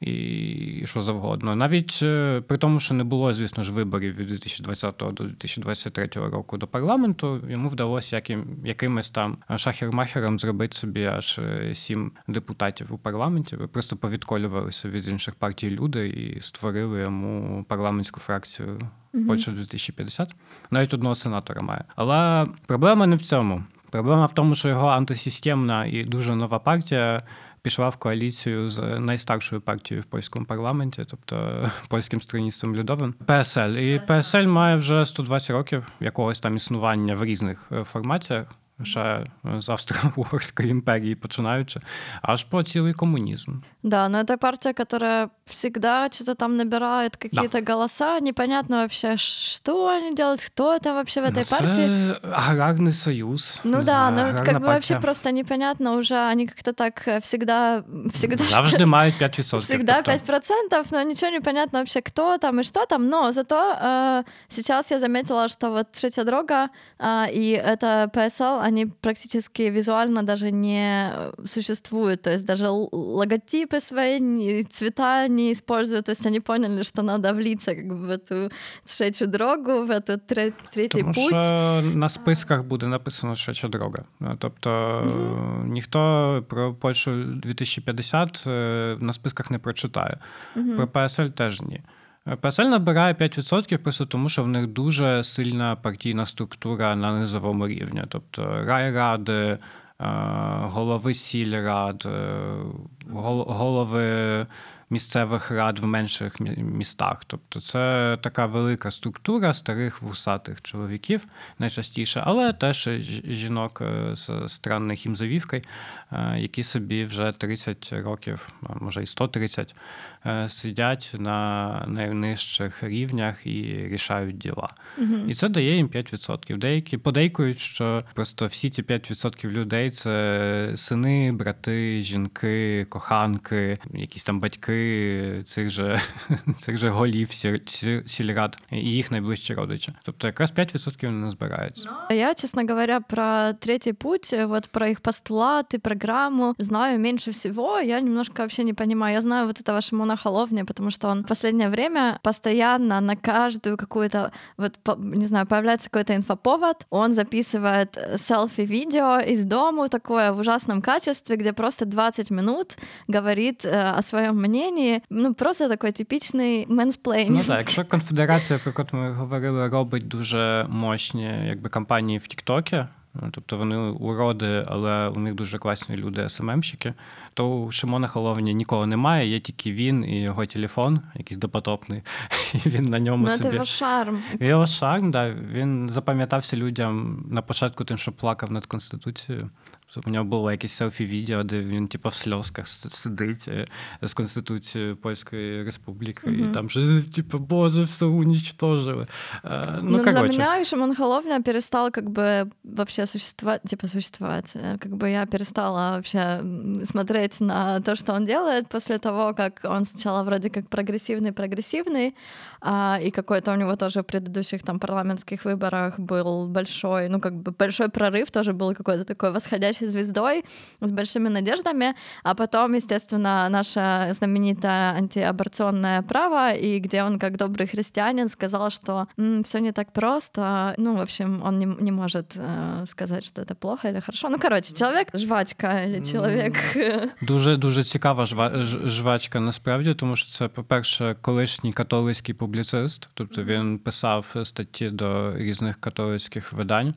І що завгодно. Навіть е, при тому, що не було, звісно ж, виборів від 2020 до 2023 року до парламенту, йому вдалося яким, якимось там шахер-махером зробити собі аж е, сім депутатів у парламенті. Просто повідколювалися від інших партій люди і створили йому парламентську фракцію. Польща 2050. Навіть одного сенатора має. Але проблема не в цьому. Проблема в тому, що його антисистемна і дуже нова партія пішла в коаліцію з найстаршою партією в польському парламенті, тобто польським строїнством Людовим, ПСЛ. І ПСЛ має вже 120 років якогось там існування в різних е, формаціях. Ще з Австро-Угорської імперії починаючи, аж по цілий комунізм. Да, но это партия, которая всегда что-то там набирает какие-то да. голоса, непонятно вообще, что они делают, кто там вообще в этой ну, партии. Аграрный союз. Ну да, но как партия. бы вообще просто непонятно уже, они как-то так всегда... всегда Завжди мають 5%. Всегда 5%, но ничего не понятно вообще, кто там и что там. Но зато э, сейчас я заметила, что вот Третья дорога э, и это ПСЛ, они практически визуально даже не существуют. То есть даже логотипы свои, цвета не используют. То есть они поняли, что надо влиться как бы в эту третью дорогу, в эту третій Тому путь. Що на списках буде написано третя дорога. Тобто угу. ніхто про Польщу 2050 на списках не прочитає. Угу. Про ПСЛ теж ні. ПСЛ набирає 5% просто тому, що в них дуже сильна партійна структура на низовому рівні. Тобто райради, голови сільрад, голови місцевих рад в менших містах. Тобто це така велика структура старих вусатих чоловіків найчастіше, але теж жінок е, з странних їм завівкою, е, які собі вже 30 років, може і 130, е, сидять на найнижчих рівнях і рішають діла. Угу. І це дає їм 5%. Деякі подейкують, що просто всі ці 5% людей це сини, брати, жінки, коханки, якісь там батьки цих же цих же голів сільрад і їх найближчі родичі. Тобто якраз 5% не збирається. Я, честно говоря, про третий путь, вот про их постулаты, программу знаю меньше всего. Я немножко вообще не понимаю. Я знаю вот этого Шимона Холовни, потому что он в последнее время постоянно на каждую какую-то, вот, не знаю, появляется какой-то инфоповод, он записывает селфи-видео из дома такое в ужасном качестве, где просто 20 минут говорит э, о своем мнении, Україні ну просто такий типічний менсплейн. Ну так, якщо конфедерація, про яку ми говорили, робить дуже мощні якби кампанії в Тіктокі. Ну, тобто вони уроди, але у них дуже класні люди, СММщики. То у Шимона Холовні нікого немає, є тільки він і його телефон, якийсь допотопний. І він на ньому ну, собі... його шарм. Його шарм, да. Він запам'ятався людям на початку тим, що плакав над Конституцією. У нього було якесь селфі-відео, де він, типу, в сльозках сидить е, з Конституцією Польської Республіки, mm-hmm. і там же, типу, боже, все уничтожили. Е, ну, ну для меня Шимон Холовня перестал как бы вообще существовать, типа существовать. Э, как бы я перестала вообще смотреть на то, что он делает после того, как он сначала вроде как прогрессивный-прогрессивный, а, и какой-то у него тоже в предыдущих там парламентских выборах был большой, ну как бы большой прорыв, тоже был какой-то такой восходящий настоящей звездой с большими надеждами, а потом, естественно, наше знаменитое антиаборционное право, и где он, как добрый христианин, сказал, что все не так просто. Ну, в общем, он не, не может э, сказать, что это плохо или хорошо. Ну, короче, человек жвачка или чоловік. Дуже дуже цікава жва, жвачка насправді, тому що це, по-перше, колишній католицький публіцист, тобто він писав статті до різних католицьких видань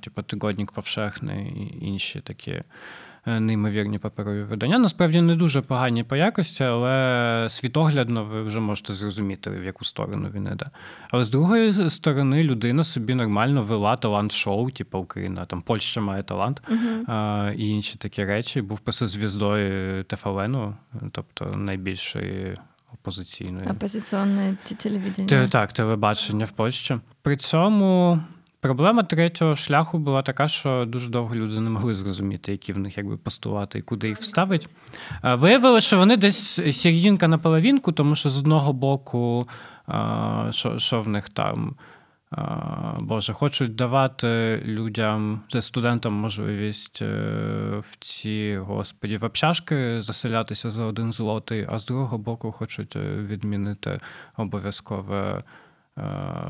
типу тигодник повшехний і інші такі е, неймовірні паперові видання. Насправді не дуже погані по якості, але світоглядно ви вже можете зрозуміти, в яку сторону він іде. Але з другої сторони, людина собі нормально вела талант-шоу, типу Україна, там Польща має талант uh-huh. а, і інші такі речі. Був просто звіздою ТФЛНу, тобто найбільшої. Опозиційної опозиційне телевідення. Так, телебачення в Польщі. При цьому Проблема третього шляху була така, що дуже довго люди не могли зрозуміти, які в них якби постулати і куди їх вставить. Виявилося, що вони десь серединка на половинку, тому що з одного боку, що що в них там Боже, хочуть давати людям, студентам можливість е, в ці господі в общашки заселятися за один злотий, а з другого боку хочуть е, відмінити обов'язкове. Е,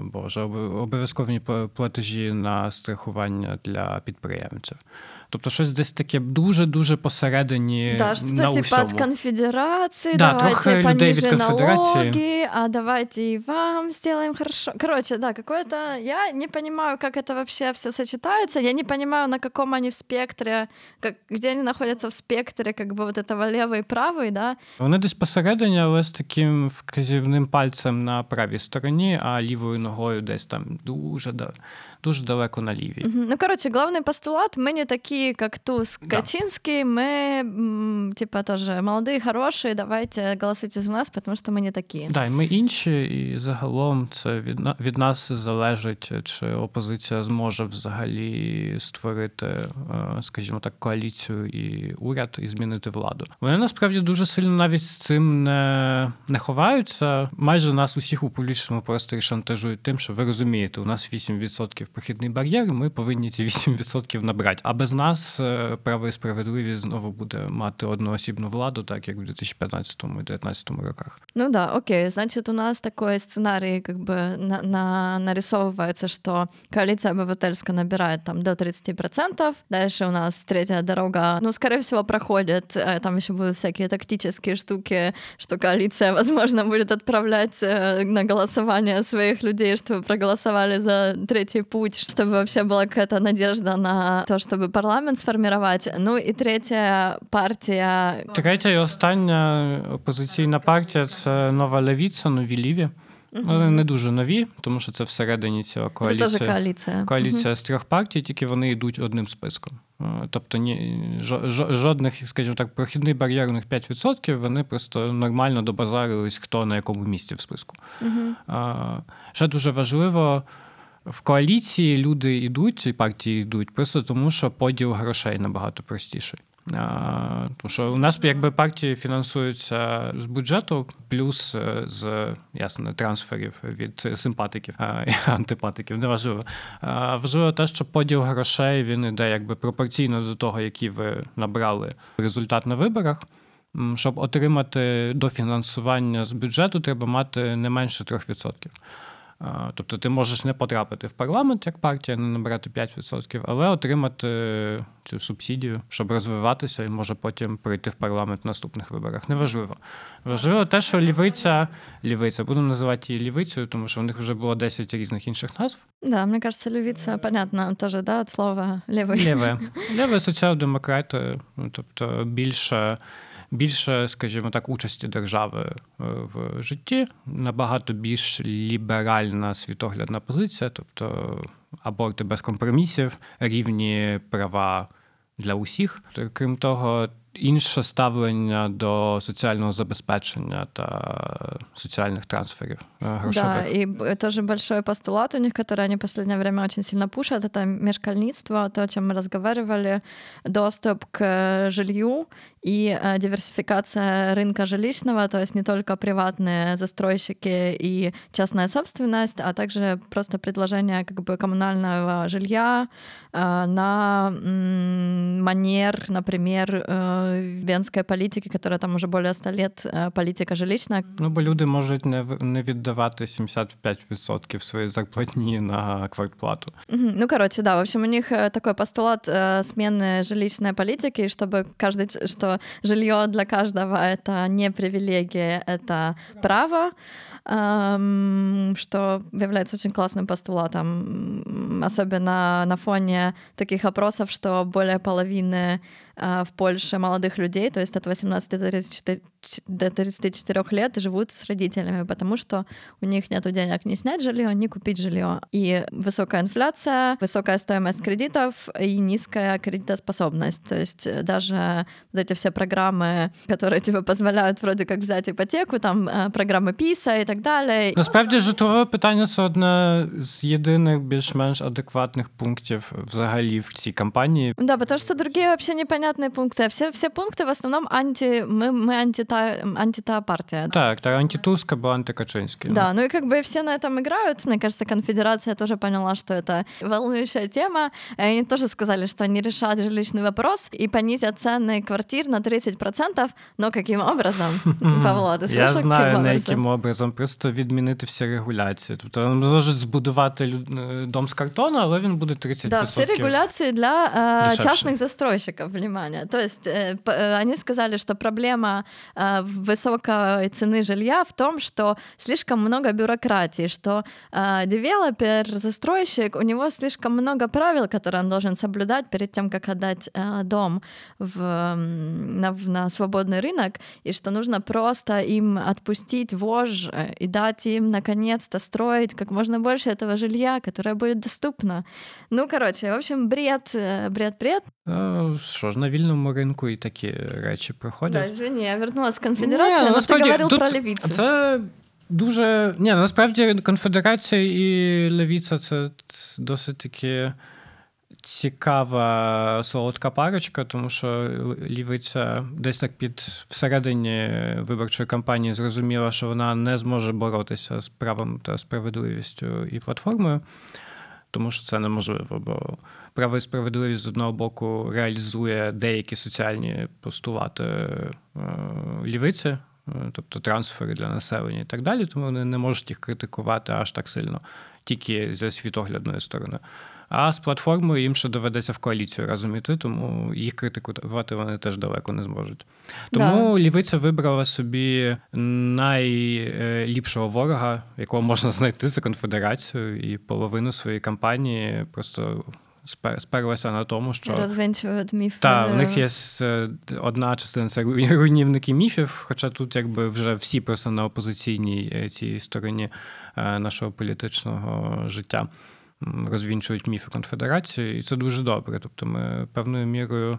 Боже, обов'язкові платежі на страхування для підприємців. Тобто щось десь таке дуже-дуже посередині. Да, що на це типа від конфедерації, да, давайте людей від налоги, а давайте и вам сделаем хорошо. Короче, да, какое-то... Я не понимаю, как это вообще все сочетается. Я не понимаю, на каком они в спектре, как, где они находятся в спектре как бы вот этого левый и правый, да. Вони десь посередині, але з таким вказівним пальцем на правій стороні, а лівою ногою десь там дуже дуже далеко на лівій. Ну, коротше, головний постулат: ми не такі, як Туз Качинський, ми, типа, теж молоді, хороші, давайте голосуйте за нас, тому що ми не такі. Да, ми інші, і загалом це від, від нас залежить, чи опозиція зможе взагалі створити, е, скажімо так, коаліцію і уряд і змінити владу. Вони насправді дуже сильно навіть з цим не, не ховаються. Майже нас усіх у публічному просторі шантажують тим, що ви розумієте, у нас 8% прохідний бар'єр, ми повинні ці 8% набрати. А без нас е, право і справедливість знову буде мати одноосібну владу, так як в 2015 і 2019 роках. Ну да, окей. Значит, у нас такой сценарий как бы на, на, нарисовывается, что коалиция обывательская набирает там до 30%. Дальше у нас третья дорога, ну, скорее всего, проходит. Э, там еще будут всякие тактические штуки, что коалиция, возможно, будет отправлять э, на голосование своих людей, чтобы проголосовали за третий путь путь, чтобы вообще была какая-то надежда на то, чтобы парламент сформировать. Ну і третя партія. Третя і остання опозиційна партія це нова левіця, нові ліві. Вони не дуже нові, тому що це всередині цього коаліція. Це теж коаліція. Коаліція uh з трьох партій, тільки вони йдуть одним списком. Е, тобто ні, жодних, скажімо так, прохідний бар'єр у них 5%, вони просто нормально добазарились, хто на якому місці в списку. uh Ще дуже важливо в коаліції люди йдуть, і партії йдуть просто тому, що поділ грошей набагато простіший. А, тому що у нас якби партії фінансуються з бюджету, плюс е, з ясно трансферів від симпатиків а, і антипатиків. Неважливо. А, Важливо те, що поділ грошей він іде якби пропорційно до того, який ви набрали результат на виборах. Щоб отримати дофінансування з бюджету, треба мати не менше 3%. Тобто ти можеш не потрапити в парламент як партія, не набрати 5%, але отримати цю субсидію, щоб розвиватися, і може потім прийти в парламент в наступних виборах. Неважливо. Важливо те, що лівиця, лівиця, будемо називати її лівицею, тому що в них вже було 10 різних інших назв. Да, мені кажется, лівиця, понятно, теж да, від слова лівий. Ліве. Ліве соціал-демократи, ну, тобто більше більше, скажімо так, участі держави е, в житті, набагато більш ліберальна світоглядна позиція, тобто аборти без компромісів, рівні права для усіх. Крім того, інше ставлення до соціального забезпечення та соціальних трансферов э, грошовых. Да, и тоже большой постулат у них, который они в последнее время очень сильно пушат, это межкольництво, то, о чем мы разговаривали, доступ к жилью и э, диверсификация рынка жилищного, то есть не только приватные застройщики и частная собственность, а также просто предложение как бы коммунального жилья э, на манер, например, венской политики, которая там уже более 100 лет політика жилищна. Ну, бо люди можуть не не віддавати 75% своєї зарплатні на квартплату. Ну, короче, да, в общем, у них такой постулат смены жилищной политики, чтобы каждый, что жилье для каждого это не привилегия, это право Что является очень классным постулатом, особенно на фоне таких опросов, что более половины в Польше молодых людей, то есть от 18 до 34, до 34 лет, живут с родителями, потому что у них нет денег ни снять жилье, ни купить жилье. И высокая инфляция, высокая стоимость кредитов и низкая кредитоспособность. То есть даже вот эти все программы, которые тебе позволяют вроде как взять ипотеку, там программы ПИСа и так так далі. Насправді житлове питання це одне з єдиних більш-менш адекватних пунктів взагалі в цій кампанії. Да, потому что другие вообще непонятные пункты. Все, все пункты в основном анти... Мы, мы антита, антита партия. Так, так, антитуск або антикачинський. Да, ну и как бы все на этом играют. Мне кажется, конфедерация тоже поняла, что это волнующая тема. И они тоже сказали, что они решат жилищный вопрос и понизят цены квартир на 30%. Но каким образом? Павло, ти Я слышав, знаю, яким на образом? яким образом просто відмінити всі регуляції. Тобто вони можуть збудувати лю- дом з картону, але він буде 30%. Да, все регуляции для э, Дешевше. частных застройщиков, внимание. То есть э, п- э, они сказали, что проблема э, высокой цены жилья в том, что слишком много бюрократии, что э, девелопер, застройщик, у него слишком много правил, которые он должен соблюдать перед тем, как отдать э, дом в, м, на, в- на свободный рынок, и что нужно просто им отпустить вож э, и дать им наконец-то строить как можно больше этого жилья, которое будет доступно. Ну, короче, в общем, бред, э, бред, бред. Ну, що ж, на вільному ринку і такі речі Да, проходять. извини, я вернулась к конфедерации, Ні, но ты насправді, говорил тут про левицу. Це дуже. Ні, насправді конфедерація і левіця це досить таки цікава солодка парочка, тому що лівиця десь так під всередині виборчої кампанії зрозуміла, що вона не зможе боротися з правом та справедливістю і платформою, тому що це неможливо, бо право і справедливість з одного боку реалізує деякі соціальні постулати е, лівиці, тобто трансфери для населення і так далі, тому вони не можуть їх критикувати аж так сильно, тільки зі світоглядної сторони. А з платформою їм ще доведеться в коаліцію разом іти, тому їх критикувати вони теж далеко не зможуть. Тому лівиця вибрала собі найліпшого ворога, якого можна знайти, це конфедерацію, і половину своєї кампанії просто сперлася на тому, що Развенчивают миф. та, э, в них є е, одна частина це руйнівники міфів, хоча тут якби вже всі просто на опозиційній е, цій стороні е, нашого політичного життя розвінчують міфи конфедерації, і це дуже добре. Тобто ми певною мірою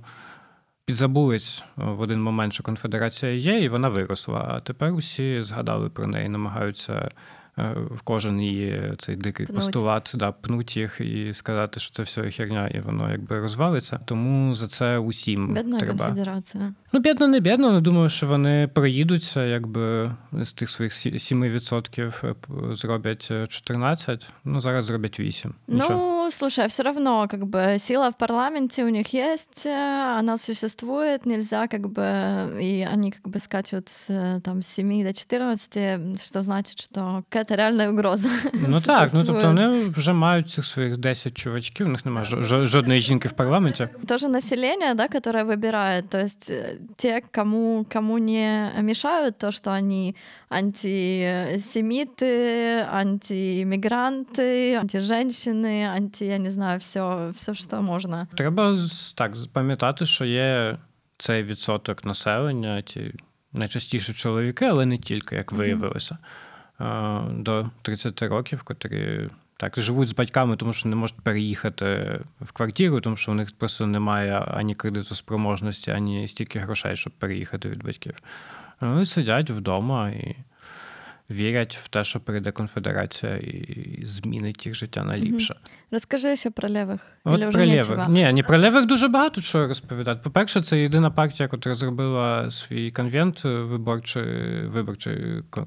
підзабулись в один момент, що конфедерація є, і вона виросла. А тепер усі згадали про неї, намагаються. Е, В кожен її цей дикий Пнуть. постулат, да, пнуть їх і сказати, що це все херня, і воно якби розвалиться. Тому за це усім Бедная треба. конфедерация. Ну, бідно, не бідно, але думаю, що вони проїдуться, якби з тих своїх сі- 7% е, п- зроблять е, 14, ну зараз зроблять 8. Нічого. Ну, слушай, все равно, как бы, сила в парламенте у них есть, э, она существует, нельзя, как бы, и они, как бы, скачут с, э, там, с 7 до 14, что значит, что какая-то реальная угроза Ну так, ну тобто существует. вони вже мають цих своїх 10 чувачків, у них немає жо- жо- жодної жінки в парламенті. Тоже население, да, которое выбирает, то есть э, те, кому, кому не мешают то, что они антисемиты, антииммигранты, антиженщины, анти, я не знаю, все, все, что можно. Треба з- так з- пам'ятати, що є цей відсоток населення, ті найчастіше чоловіки, але не тільки, як Мгм. виявилося, е, до 30 років, котрі так живуть з батьками, тому що не можуть переїхати в квартиру, тому що у них просто немає ані кредитоспроможності, ані стільки грошей, щоб переїхати від батьків. Вони сидять вдома і вірять в те, що прийде конфедерація і змінить їх життя на ліпше. Расскажи еще про левых. От Или про левих. Ні, ні, про левих дуже багато чого розповідати. По-перше, це єдина партія, яка зробила свій конвент виборчий, виборчу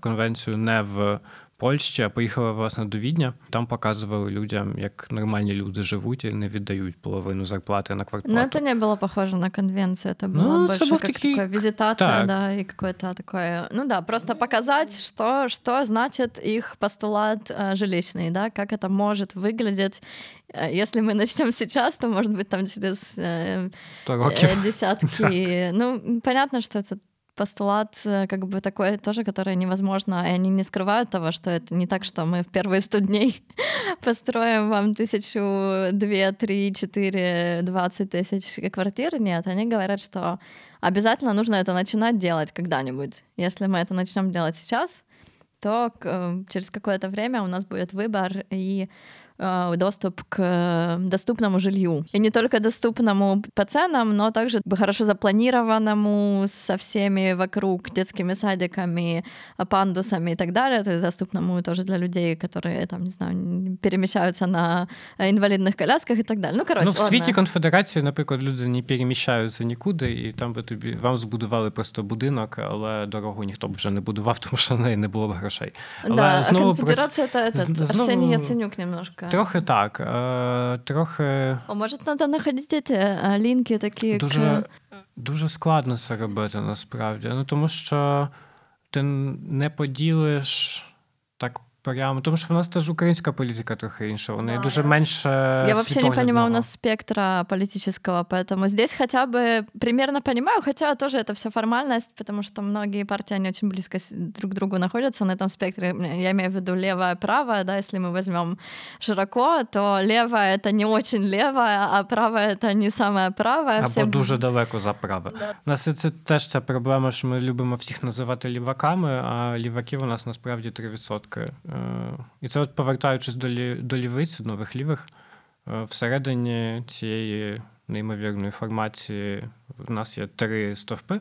конвенцію не в Польщі, а поїхала власне до Відня. Там показували людям, як нормальні люди живуть і не віддають половину зарплати на Но квартплату. это не было похоже на конвенцию, это было Ну, это больше был как такие- такая визитация, так. да, и какое-то такое, ну да, просто показать, что, что значит их постулат э, жилищный, да, как это может выглядеть. Э, Если мы начнем сейчас, то, может быть, там через э, То років. э, десятки, ну, понятно, что это постулат э, как бы такой тоже, который невозможно, и они не скрывают того, что это не так, что мы в первые 100 дней построим вам тысячу, две, три, четыре, двадцать тысяч квартир. Нет, они говорят, что обязательно нужно это начинать делать когда-нибудь. Если мы это начнем делать сейчас, то к- э, через какое-то время у нас будет выбор, и э, доступ к э, доступному жилью. И не только доступному по ценам, но также хорошо запланированному со всеми вокруг детскими садиками, пандусами и так далее. То есть доступному тоже для людей, которые там, не знаю, перемещаются на инвалидных колясках и так далее. Ну, короче, ну в ладно. світі конфедерації, наприклад, люди не переміщаються нікуди, і там би тобі вам збудували просто будинок, але дорогу ніхто б вже не будував, тому що на неї не було б грошей. Але Да, знову а конфедерация это этот, знову- Арсений Яценюк немножко. Трохи так. Е, трохи О, може, треба знаходити эти а, линки такие дуже, к... дуже складно це робити насправді. Ну тому що ти не поділиш прямо. Тому що в нас теж українська політика трохи інша. Вони Да, дуже я- менше. Я вообще не понимаю у світоглядного. нас спектра политического, поэтому здесь хотя бы примерно понимаю, хотя тоже это все формальность, потому что многие партии, они очень близко с- друг к другу находятся на этом спектре. Я имею в виду левая, правая, да, если мы возьмем широко, то левая — это не очень левая, а правая — это не самая правая. Або Все- дуже далеко за праве. Да. У нас це теж ця проблема, що ми любимо всіх називати ліваками, а ліваків у нас насправді 3%. Е, І це от повертаючись до, лі, до лівиць, нових лівих, е, всередині цієї неймовірної формації в нас є три стовпи,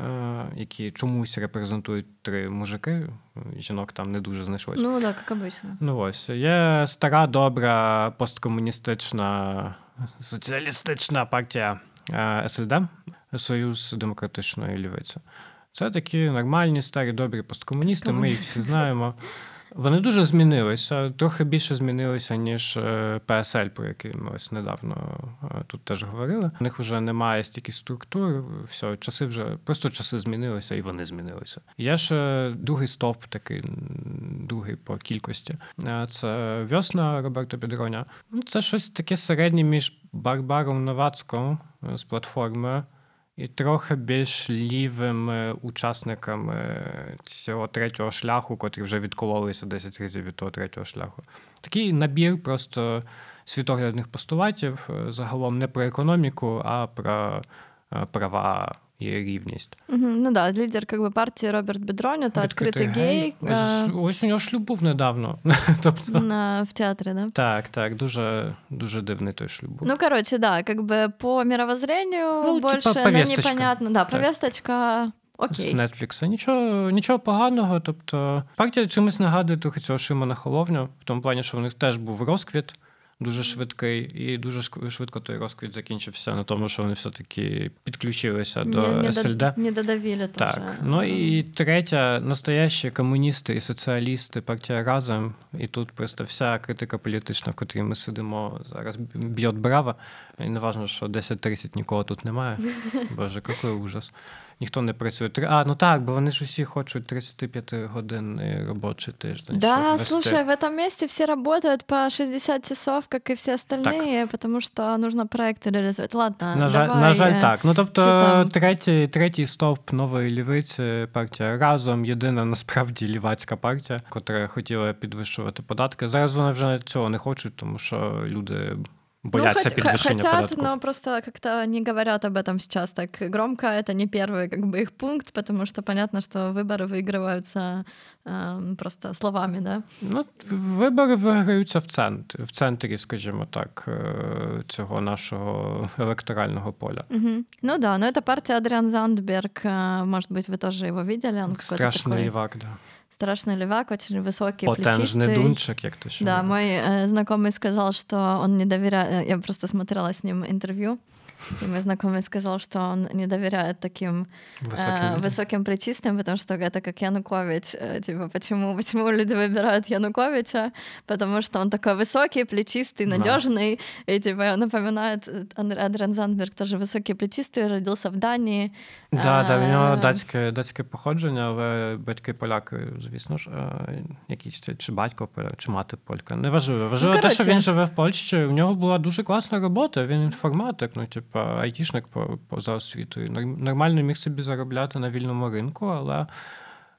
е, які чомусь репрезентують три мужики. Жінок там не дуже знайшлось. Ну да, как обычно. Ну ось є стара, добра посткомуністична соціалістична партія СЛД, Союз демократичної лівиці. Це такі нормальні, старі, добрі посткомуністи. Ми їх всі знаємо. Вони дуже змінилися, трохи більше змінилися, ніж е, ПСЛ, про який ми ось недавно е, тут теж говорили. У них вже немає стільки структур, все, часи вже просто часи змінилися, і вони змінилися. Є ще другий стовп, такий другий по кількості. Е, Це весна Роберта Підроня. Ну, Це щось таке середнє між Барбаром Новацьком з платформи і трохи більш лівими учасниками цього третього шляху, котрі вже відкололися 10 разів від того третього шляху. Такий набір просто світоглядних постулатів, е, загалом не про економіку, а про е, права і рівність. Мгм, Ну да, лидер как бы партии Роберт Бедрон, это открытый гей Ось, э, ось у нього шлюб був недавно. тобто, на- в театре, да? так, так, дуже, дуже дивний той шлюб був. Ну, короче, да, как бы по мировоззрению Ну, типа больше на повесточка. непонятно. Да, Так. повесточка окей. З Нетфлікса. Нічого, нічого поганого. Тобто, партія чимось нагадує трохи цього Шимона Холовню, в тому плані, що в них теж був розквіт дуже швидкий, і дуже швидко той розквіт закінчився на тому, що вони все-таки підключилися до не, не, СЛД. до- не додавили Так, тоже. ну і третя, настоящі комуністи і соціалісти, партія разом. І тут просто вся критика політична, в котрій ми сидимо зараз, б'є браво. І не важливо, що 10-30 нікого тут немає. Боже, який ужас Ніхто не працює. Три- А, ну так, бо вони ж усі хочуть 35 годин робочий тиждень. Да, щоб вести. слушай, в этом месте все работают по 60 часов, как и все остальные, потому что нужно проекты реализовать. Ладно, На жаль, давай, на жаль, э, так. Ну тобто, що там? третій, третій стовп нової лівиці партія разом єдина насправді лівацька партія, котра хотіла підвищувати податки. Зараз вони вже цього не хочуть, тому що люди бояться ну, хот- підвищення хотят, податків. но просто как-то не говорят об этом сейчас так громко. Это не первый как бы их пункт, потому что понятно, что выборы выигрываются эм, просто словами, да. Ну, вибори виграються в центрі, в центрі, скажімо так, е, цього нашого електорального поля. Мгм. Ну да, но это партия Адриан Зандберг. э, Может быть, вы тоже его видели. Он какой-то Страшний такой лівак, да. страшный левак, очень высокий, потенжний плечистый. дунчик, як то ще. Да, мой э, знакомый сказал, что он не доверяет. Я просто смотрела с ним интервью. И мой знакомый сказал, что он не доверяет таким Високий э, людям. высоким плечистым, потому что это как Янукович. э, Типа, почему, почему люди выбирают Януковича? Потому что он такой высокий, плечистый, Да. надежный. И типа напоминает э, Андр- Адриан Зандберг, тоже высокий, плечистый, родился в Дании. Да, да, в нього Е, датське, датське походження, але батьки поляки, звісно ж, е, якісь чи- чи батько поляк, чи мати полька. Неважливо. Важливо те, що коротше. він живе в Польщі. В нього була дуже класна робота. Він інформатик, ну, типу, айтішник поза освітою. Норм- Нормально міг собі заробляти на вільному ринку, але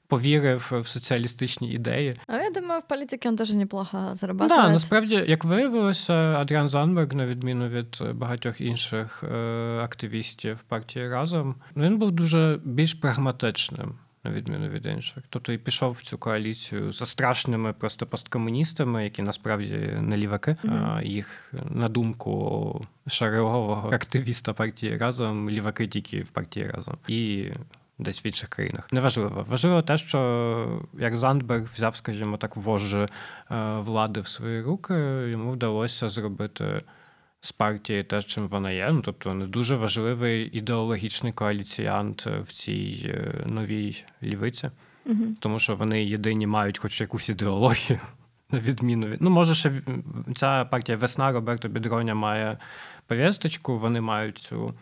повірив в соціалістичні ідеї. А я думаю, в політиці він теж неплохо зарабатывает. Да, насправді, як виявилося, Адріан Занберг, на відміну від багатьох інших е, активістів партії разом, він був дуже більш прагматичним. На відміну від інших. Тобто і пішов в цю коаліцію за страшними просто посткомуністами, які насправді не ліваки. Mm-hmm. Їх на думку шарегового активіста партії разом, ліваки тільки в партії разом. І Десь в інших країнах неважливо. Важливо те, що як Зандберг взяв, скажімо так, вожжі влади в свої руки, йому вдалося зробити з партії те, чим вона є. Ну тобто не дуже важливий ідеологічний коаліціянт в цій е, новій лівиці, угу. тому що вони єдині мають хоч якусь ідеологію. На відміну від ну, може, ще ця партія весна Роберто Бідроня має повісточку, вони мають цю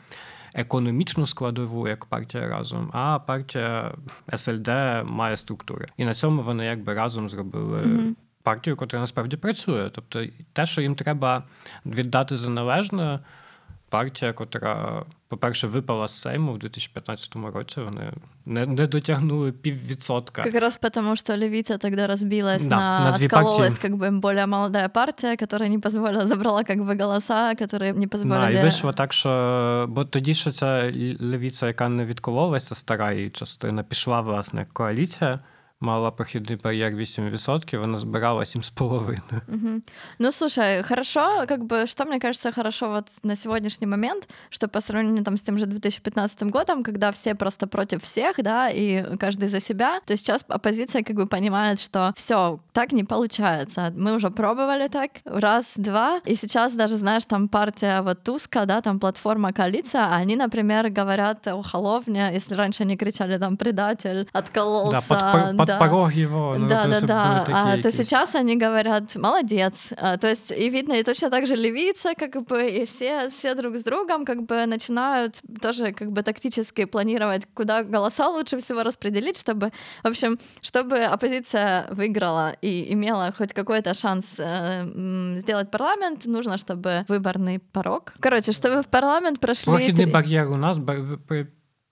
економічну складову, як партія разом, а партія СЛД має структури. І на цьому вони якби разом зробили. Mm-hmm партію, яка насправді працює. Тобто, те, що їм треба віддати за належне, партія, котра, по-перше, випала з Сейму в 2015 році, вони не, не дотягнули піввідсотка. Как раз потому, что левица тогда разбилась да, на, на откололась как бы более молодая партия, которая не позволила, забрала как бы голоса, которые не позволили... Да, і вийшло так, що бо тоді що ця левіця, яка не відкололася, стара її частина, пішла, власне, коаліція, Мала прохідний барьер 8%, она сбирала 7,5%. Угу. Ну, слушай, хорошо, как бы, что мне кажется хорошо вот на сегодняшний момент, что по сравнению там с тем же 2015 годом, когда все просто против всех, да, и каждый за себя, то сейчас оппозиция как бы понимает, что все так не получается. Мы уже пробовали так раз, два, и сейчас даже, знаешь, там партия вот Туска, да, там платформа коалиция, они, например, говорят уголовне, если раньше они кричали там предатель, откололся, да, под, под, да. порог его. Ну, да, да, да. А, то сейчас они говорят, молодец. А, то есть и видно, и точно так же левица, как бы, и все, все друг с другом как бы начинают тоже как бы тактически планировать, куда голоса лучше всего распределить, чтобы, в общем, чтобы оппозиция выиграла и имела хоть какой-то шанс э, сделать парламент, нужно, чтобы выборный порог. Короче, чтобы в парламент прошли... Прохідний бар'єр у нас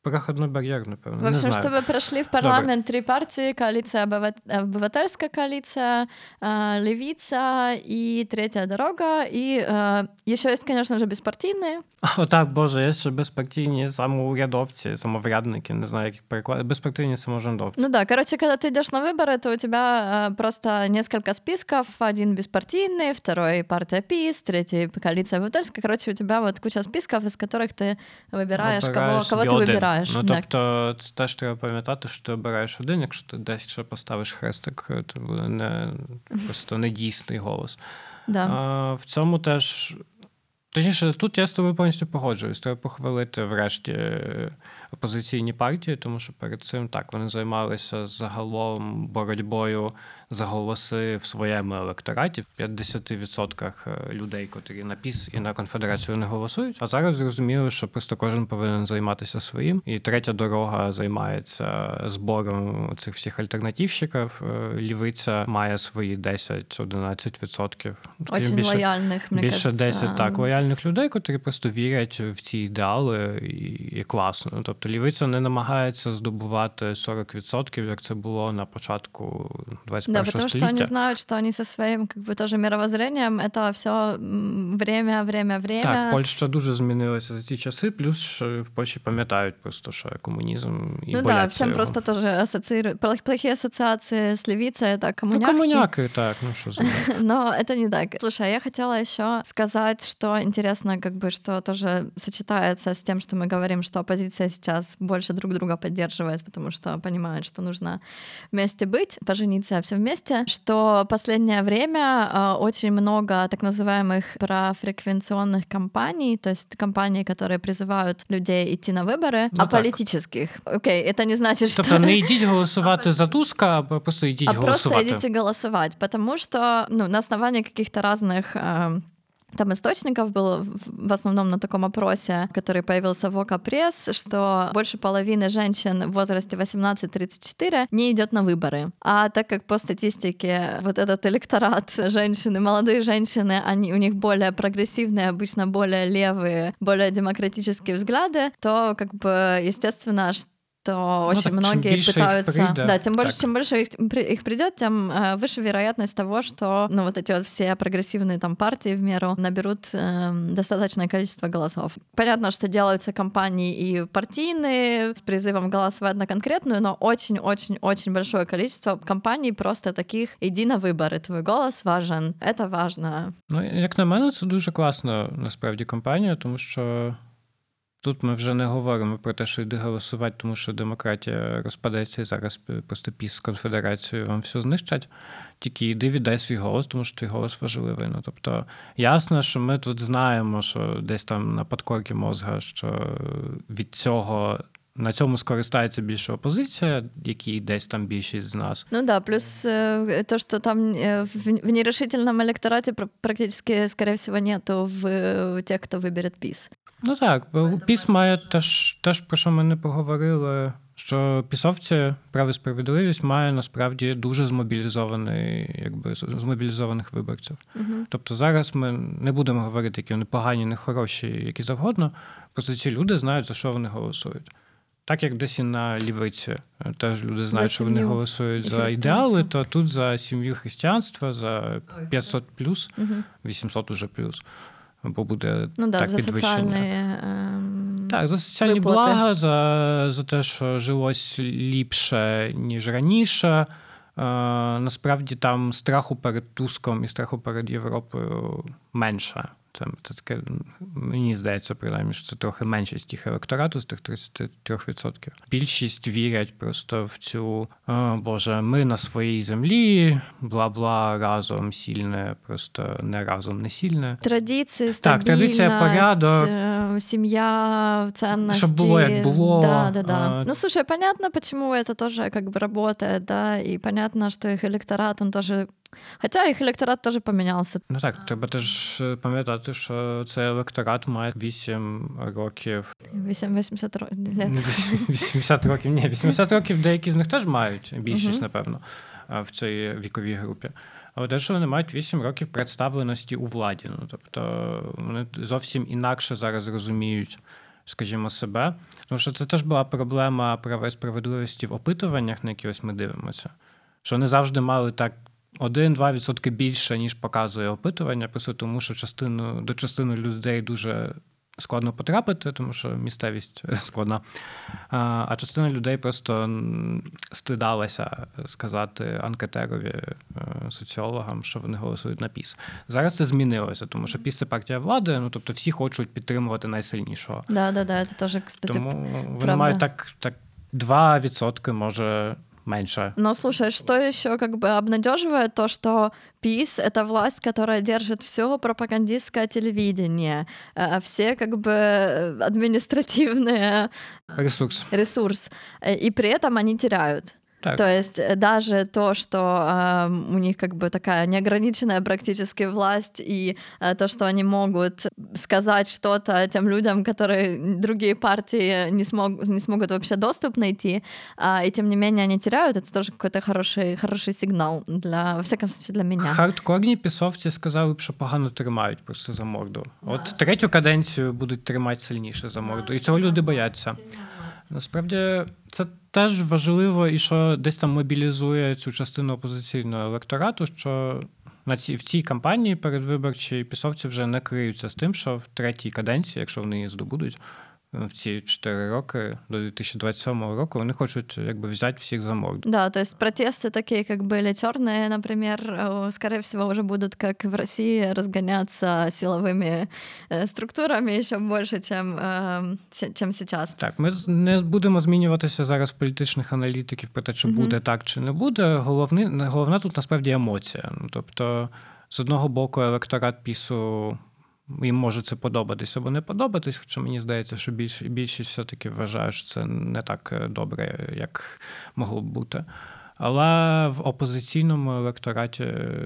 Проходной барьер, напевно. В общем, не чтобы прошли в парламент Добре. три партии, коалиция обывательская коалиция, Левица и Третья дорога. И еще есть, конечно же, беспартийные. О, так, Боже, є ще безпартійні самоурядовці, самоврядники, не знаю, як їх перекладати. Безпартийні саможендовцы. Ну да, короче, когда ты идешь на выборы, то у тебя просто несколько списков. Один беспартийный, второй партия ПИС, третий коалиция обывательская. Короче, у тебя вот куча списков, из которых ты выбираешь, кого, кого ты выбираешь Обираєш. Ну тобто, це теж треба пам'ятати, що ти обираєш один, якщо ти десь ще поставиш хрестик, то буде не просто недійсний голос. Да. А, В цьому теж. Точніше, тут я з тобою повністю погоджуюсь. Треба похвалити врешті опозиційні партії, тому що перед цим так вони займалися загалом боротьбою за голоси в своєму електораті в 50% е, людей, котрі на піс і на конфедерацію не голосують. А зараз зрозуміло, що просто кожен повинен займатися своїм. І третя дорога займається збором цих всіх альтернативщиків. Е, лівиця має свої 10-11%. Очень більше, лояльних, мені більше 10 так лояльних людей, котрі просто вірять в ці ідеали і, і класно. Тобто лівиця не намагається здобувати 40%, як це було на початку 21 Да, потому століття. что они знают, что они со своим как бы тоже мировоззрением это все время, время, время. Так, Польща дуже змінилася за ті часи, плюс що в Польщі пам'ятають просто, що комунізм і Ну да, всем його. просто тоже ассоциируют. Плохие ассоциации с левицей, это коммуняки. Ну, коммуняки, так, ну что за Но это не так. Слушай, я хотела еще сказать, что интересно, как бы, что тоже сочетается с тем, что мы говорим, что оппозиция сейчас больше друг друга поддерживает, потому что понимает, что нужно вместе быть, пожениться все вместе что последнее время э, очень много так называемых профреквенционных кампаний, то есть компаний, которые призывают людей идти на выборы, ну, а так. политических. Окей, это не значит, что... Тобто не йдіть голосувати за Туска, а просто йдіть а голосувати. А просто идите голосовать, потому что ну, на основании каких-то разных э, там источников было в основном на таком опросе, который появился в ОКА Пресс, что больше половины женщин в возрасте 18-34 не идет на выборы. А так как по статистике вот этот электорат женщины, молодые женщины, они, у них более прогрессивные, обычно более левые, более демократические взгляды, то как бы естественно, что очень так, многие пытаются... придет, да, тем больше, так. чем больше их, их придет, тем э, выше вероятность того, что ну, вот эти вот все прогрессивные там партии в меру наберут эм, достаточное количество голосов. Понятно, что делаются кампании и партийные с призывом голосовать на конкретную, но очень-очень-очень большое количество компаний просто таких «иди на выборы, твой голос важен». Это важно. Ну, як на мене, це дуже класна насправді кампанія, тому що тут ми вже не говоримо про те, що йди голосувати, тому що демократія розпадеться і зараз просто піс з конфедерацією вам все знищать. Тільки йди віддай свій голос, тому що твій голос важливий. Ну, тобто, ясно, що ми тут знаємо, що десь там на подкорці мозга, що від цього. На цьому скористається більше опозиція, які десь там більшість з нас. Ну да, плюс э, то, что там э, в, в нерешительном электорате пр- практически, скорее всего, нету в э, тех, кто выберет ПИС. Ну так, бо піс має теж, теж про що ми не поговорили, що пісовці право і справедливість має насправді дуже змобілізований, якби з- змобілізованих виборців. Мгм. Тобто зараз ми не будемо говорити, які вони погані, не хороші, які завгодно. Просто ці люди знають, за що вони голосують. Так як десь і на лівиці е, теж люди знають, що вони голосують за ідеали, то тут за сім'ю християнства, за 500 плюс, 800 уже плюс. Бо буде Ну да, так за підвищення. социальные... Так, за соціальні виплати. блага, за, за те, що жилось ліпше, ніж раніше. Е, насправді там страху перед Туском і страху перед Європою менше. Це, це таке, мені здається, принаймні, що це трохи меншість їх електорату з тих 33%. Більшість вірять просто в цю «О, Боже, ми на своїй землі, бла-бла, разом сильне, просто не разом не сильне. Традиции, Так, стабильность, традиция, порядок. э, семья, ценности. Щоб було, як було. Да, да, да. А, Ну, слушай, понятно, почему это тоже как бы работает, да, и понятно, что их электорат, он тоже... Хотя их электорат тоже поменялся. Ну так, треба теж е, пам'ятати, що цей електорат має 8 років. 8, 80 ро- лет. Не 80 років, ні, 80 років деякі з них теж мають, більшість, напевно, в цій віковій групі. Але те, що вони мають 8 років представленості у владі. Ну, тобто вони зовсім інакше зараз розуміють, скажімо, себе. Тому що це теж була проблема права і справедливості в опитуваннях, на які ось ми дивимося. Що вони завжди мали так 1-2% більше, ніж показує опитування, просто тому що частину, до частини людей дуже складно потрапити, тому що місцевість складна. А, а частина людей просто стидалася сказати анкетерові е, соціологам, що вони голосують на піс. Зараз це змінилося, тому що піс це партія влади, ну тобто всі хочуть підтримувати найсильнішого. Да, да, да, это тоже, кстати, Тому вони правда. мають так, так 2% може менше. Но слушай, что еще как бы обнадеживает то, что ПИС — это власть, которая держит все пропагандистское телевидение, э, все как бы э, административные Ресурс. ресурс, э, и при этом они теряют. Так. То есть э, даже то, что э, у них как бы такая неограниченная практически власть, и э, то, что они могут сказать что-то тем людям, которые другие партии не, смог, не смогут вообще доступ найти, а, и тем не менее они теряют, это тоже какой-то хороший, хороший сигнал для, во всяком случае, для меня. Хардкорні пісовці сказали б, що погано тримають просто за морду. От третю каденцію будуть тримати сильніше за морду. І цього люди бояться. Насправді це теж важливо, і що десь там мобілізує цю частину опозиційного електорату, що на цій в цій кампанії передвиборчі пісовці вже не криються з тим, що в третій каденції, якщо вони її здобудуть в ці 4 роки до 2027 року, вони хочуть якби взяти всіх за морду. Да, то есть протесты такие, как были черные, например, э, скорее всего, уже будут, как в России, разгоняться силовыми э, структурами еще больше, чем, э, се- чем сейчас. Так, ми з- не будемо змінюватися зараз в політичних аналітиків про те, чи Мгм. буде так чи не буде. Головне, головна тут насправді емоція. Ну, тобто, з одного боку, електорат пісу їм може це подобатись або не подобатись, хоча мені здається, що більш, більшість все-таки вважає, що це не так е, добре, як могло б бути. Але в опозиційному електораті е,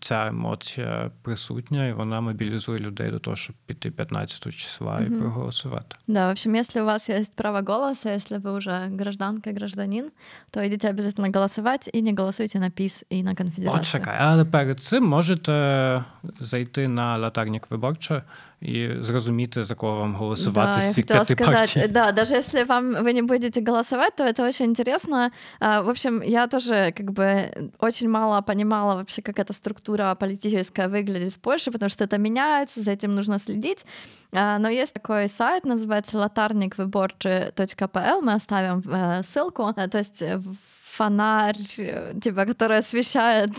ця емоція присутня, і вона мобілізує людей до того, щоб піти 15 числа і Мгм. проголосувати. Да, в общем, если у вас есть право голоса, если вы уже гражданка, гражданин, то идите обязательно голосовать и не голосуйте на ПИС и на конфедерацию. От чекай, але перед цим можете зайти на латарник виборча і зрозуміти, за кого вам голосувати да, я з цих хотела п'яти сказать, партій. да, даже если вам вы не будете голосовать, то это очень интересно. А, В общем, я тоже как бы очень мало понимала вообще, как эта структура политическая выглядит в Польше, потому что это меняется, за этим нужно следить. А, Но есть такой сайт, называется латарниквыборчи.пл, мы оставим э, ссылку, А, то есть э, фонарь, э, типа, который освещает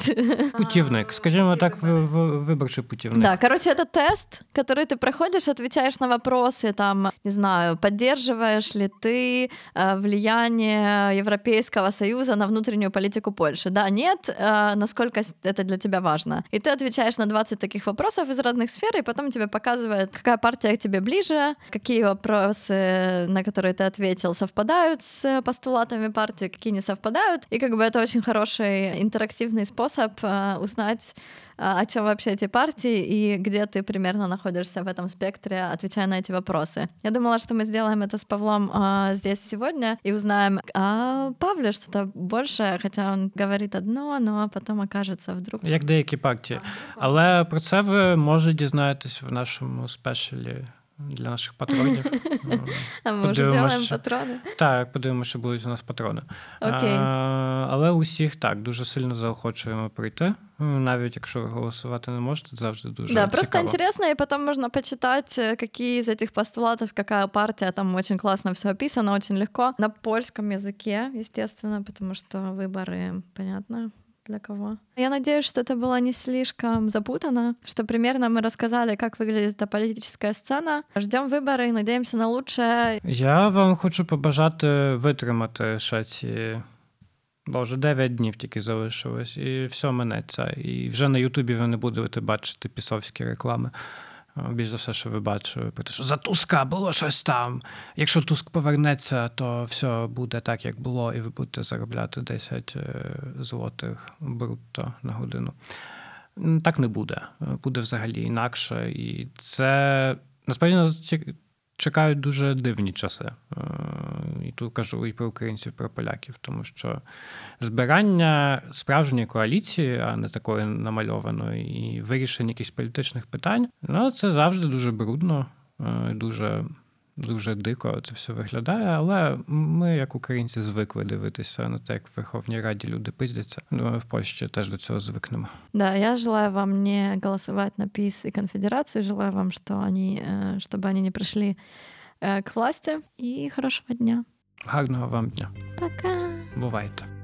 Путівник, скажімо так, ви- ви- виборчий путівник. Да, короче, это тест, который ты проходишь, отвечаешь на вопросы, там, не знаю, поддерживаешь ли ты э, влияние Европейского Союза на внутреннюю политику Польши. Да, нет, э, насколько с- это для тебя важно. И ты отвечаешь на 20 таких вопросов из разных сфер, и потом тебе показывает, какая партия к тебе ближе, какие вопросы, на которые ты ответил, совпадают с постулатами партии, какие не совпадают. И как бы это очень хороший интерактивный способ э, узнать, а, о чем вообще эти партии и где ты примерно находишься в этом спектре, отвечая на эти вопросы. Я думала, что мы сделаем это с Павлом а, здесь сегодня и узнаем, а Павле что-то большее, хотя он говорит одно, но потом окажется вдруг. Як деякі партії. Але про це ви можете дізнаєтесь в нашому спешалі для наших патронів. М, А мы уже Подумаешь, делаем что- патроны. Так, подивимося, що будуть у нас патрони. Окей. А, але усіх так дуже сильно заохочуємо прийти. М, Навіть якщо ви голосувати не можете, завжди дуже да, просто цікаво. интересно, и потом можно почитать, э, какие из этих постулатов, какая партия, там очень классно все описано, очень легко. На польском языке, естественно, потому что выборы, понятно, для кого. Я надеюсь, что это было не слишком запутано, что примерно мы рассказали, как выглядит эта политическая сцена. Ждем выборы и надеемся на лучшее. Я вам хочу побажати витримати ще ці. Боже, 9 днів тільки залишилось, і все минеться. І вже на Ютубі ви не будете бачити пісовські реклами. Е, Більш за все, що ви бачили, про те, що за Туска було щось там. Якщо Туск повернеться, то все буде так, як було, і ви будете заробляти 10 е, злотих брутто на годину. Так не буде. Е, Буде взагалі інакше. І це насправді чекають дуже дивні часи. Е, І тут кажу і про українців, і про поляків, тому що збирання справжньої коаліції, а не такої намальованої, і вирішення якихось політичних питань, ну це завжди дуже брудно, е, дуже Дуже дико це все виглядає, але ми, як українці, звикли дивитися на те, як в Верховній Раді люди пиздяться. Думаю, в Польщі теж до цього звикнемо. Да, я желаю вам не голосовать на ПИС и конфедерацию, желаю вам, что они, э, чтобы они не пришли э, к власти. И хорошего дня. Гарного вам дня. Пока! Бувайте.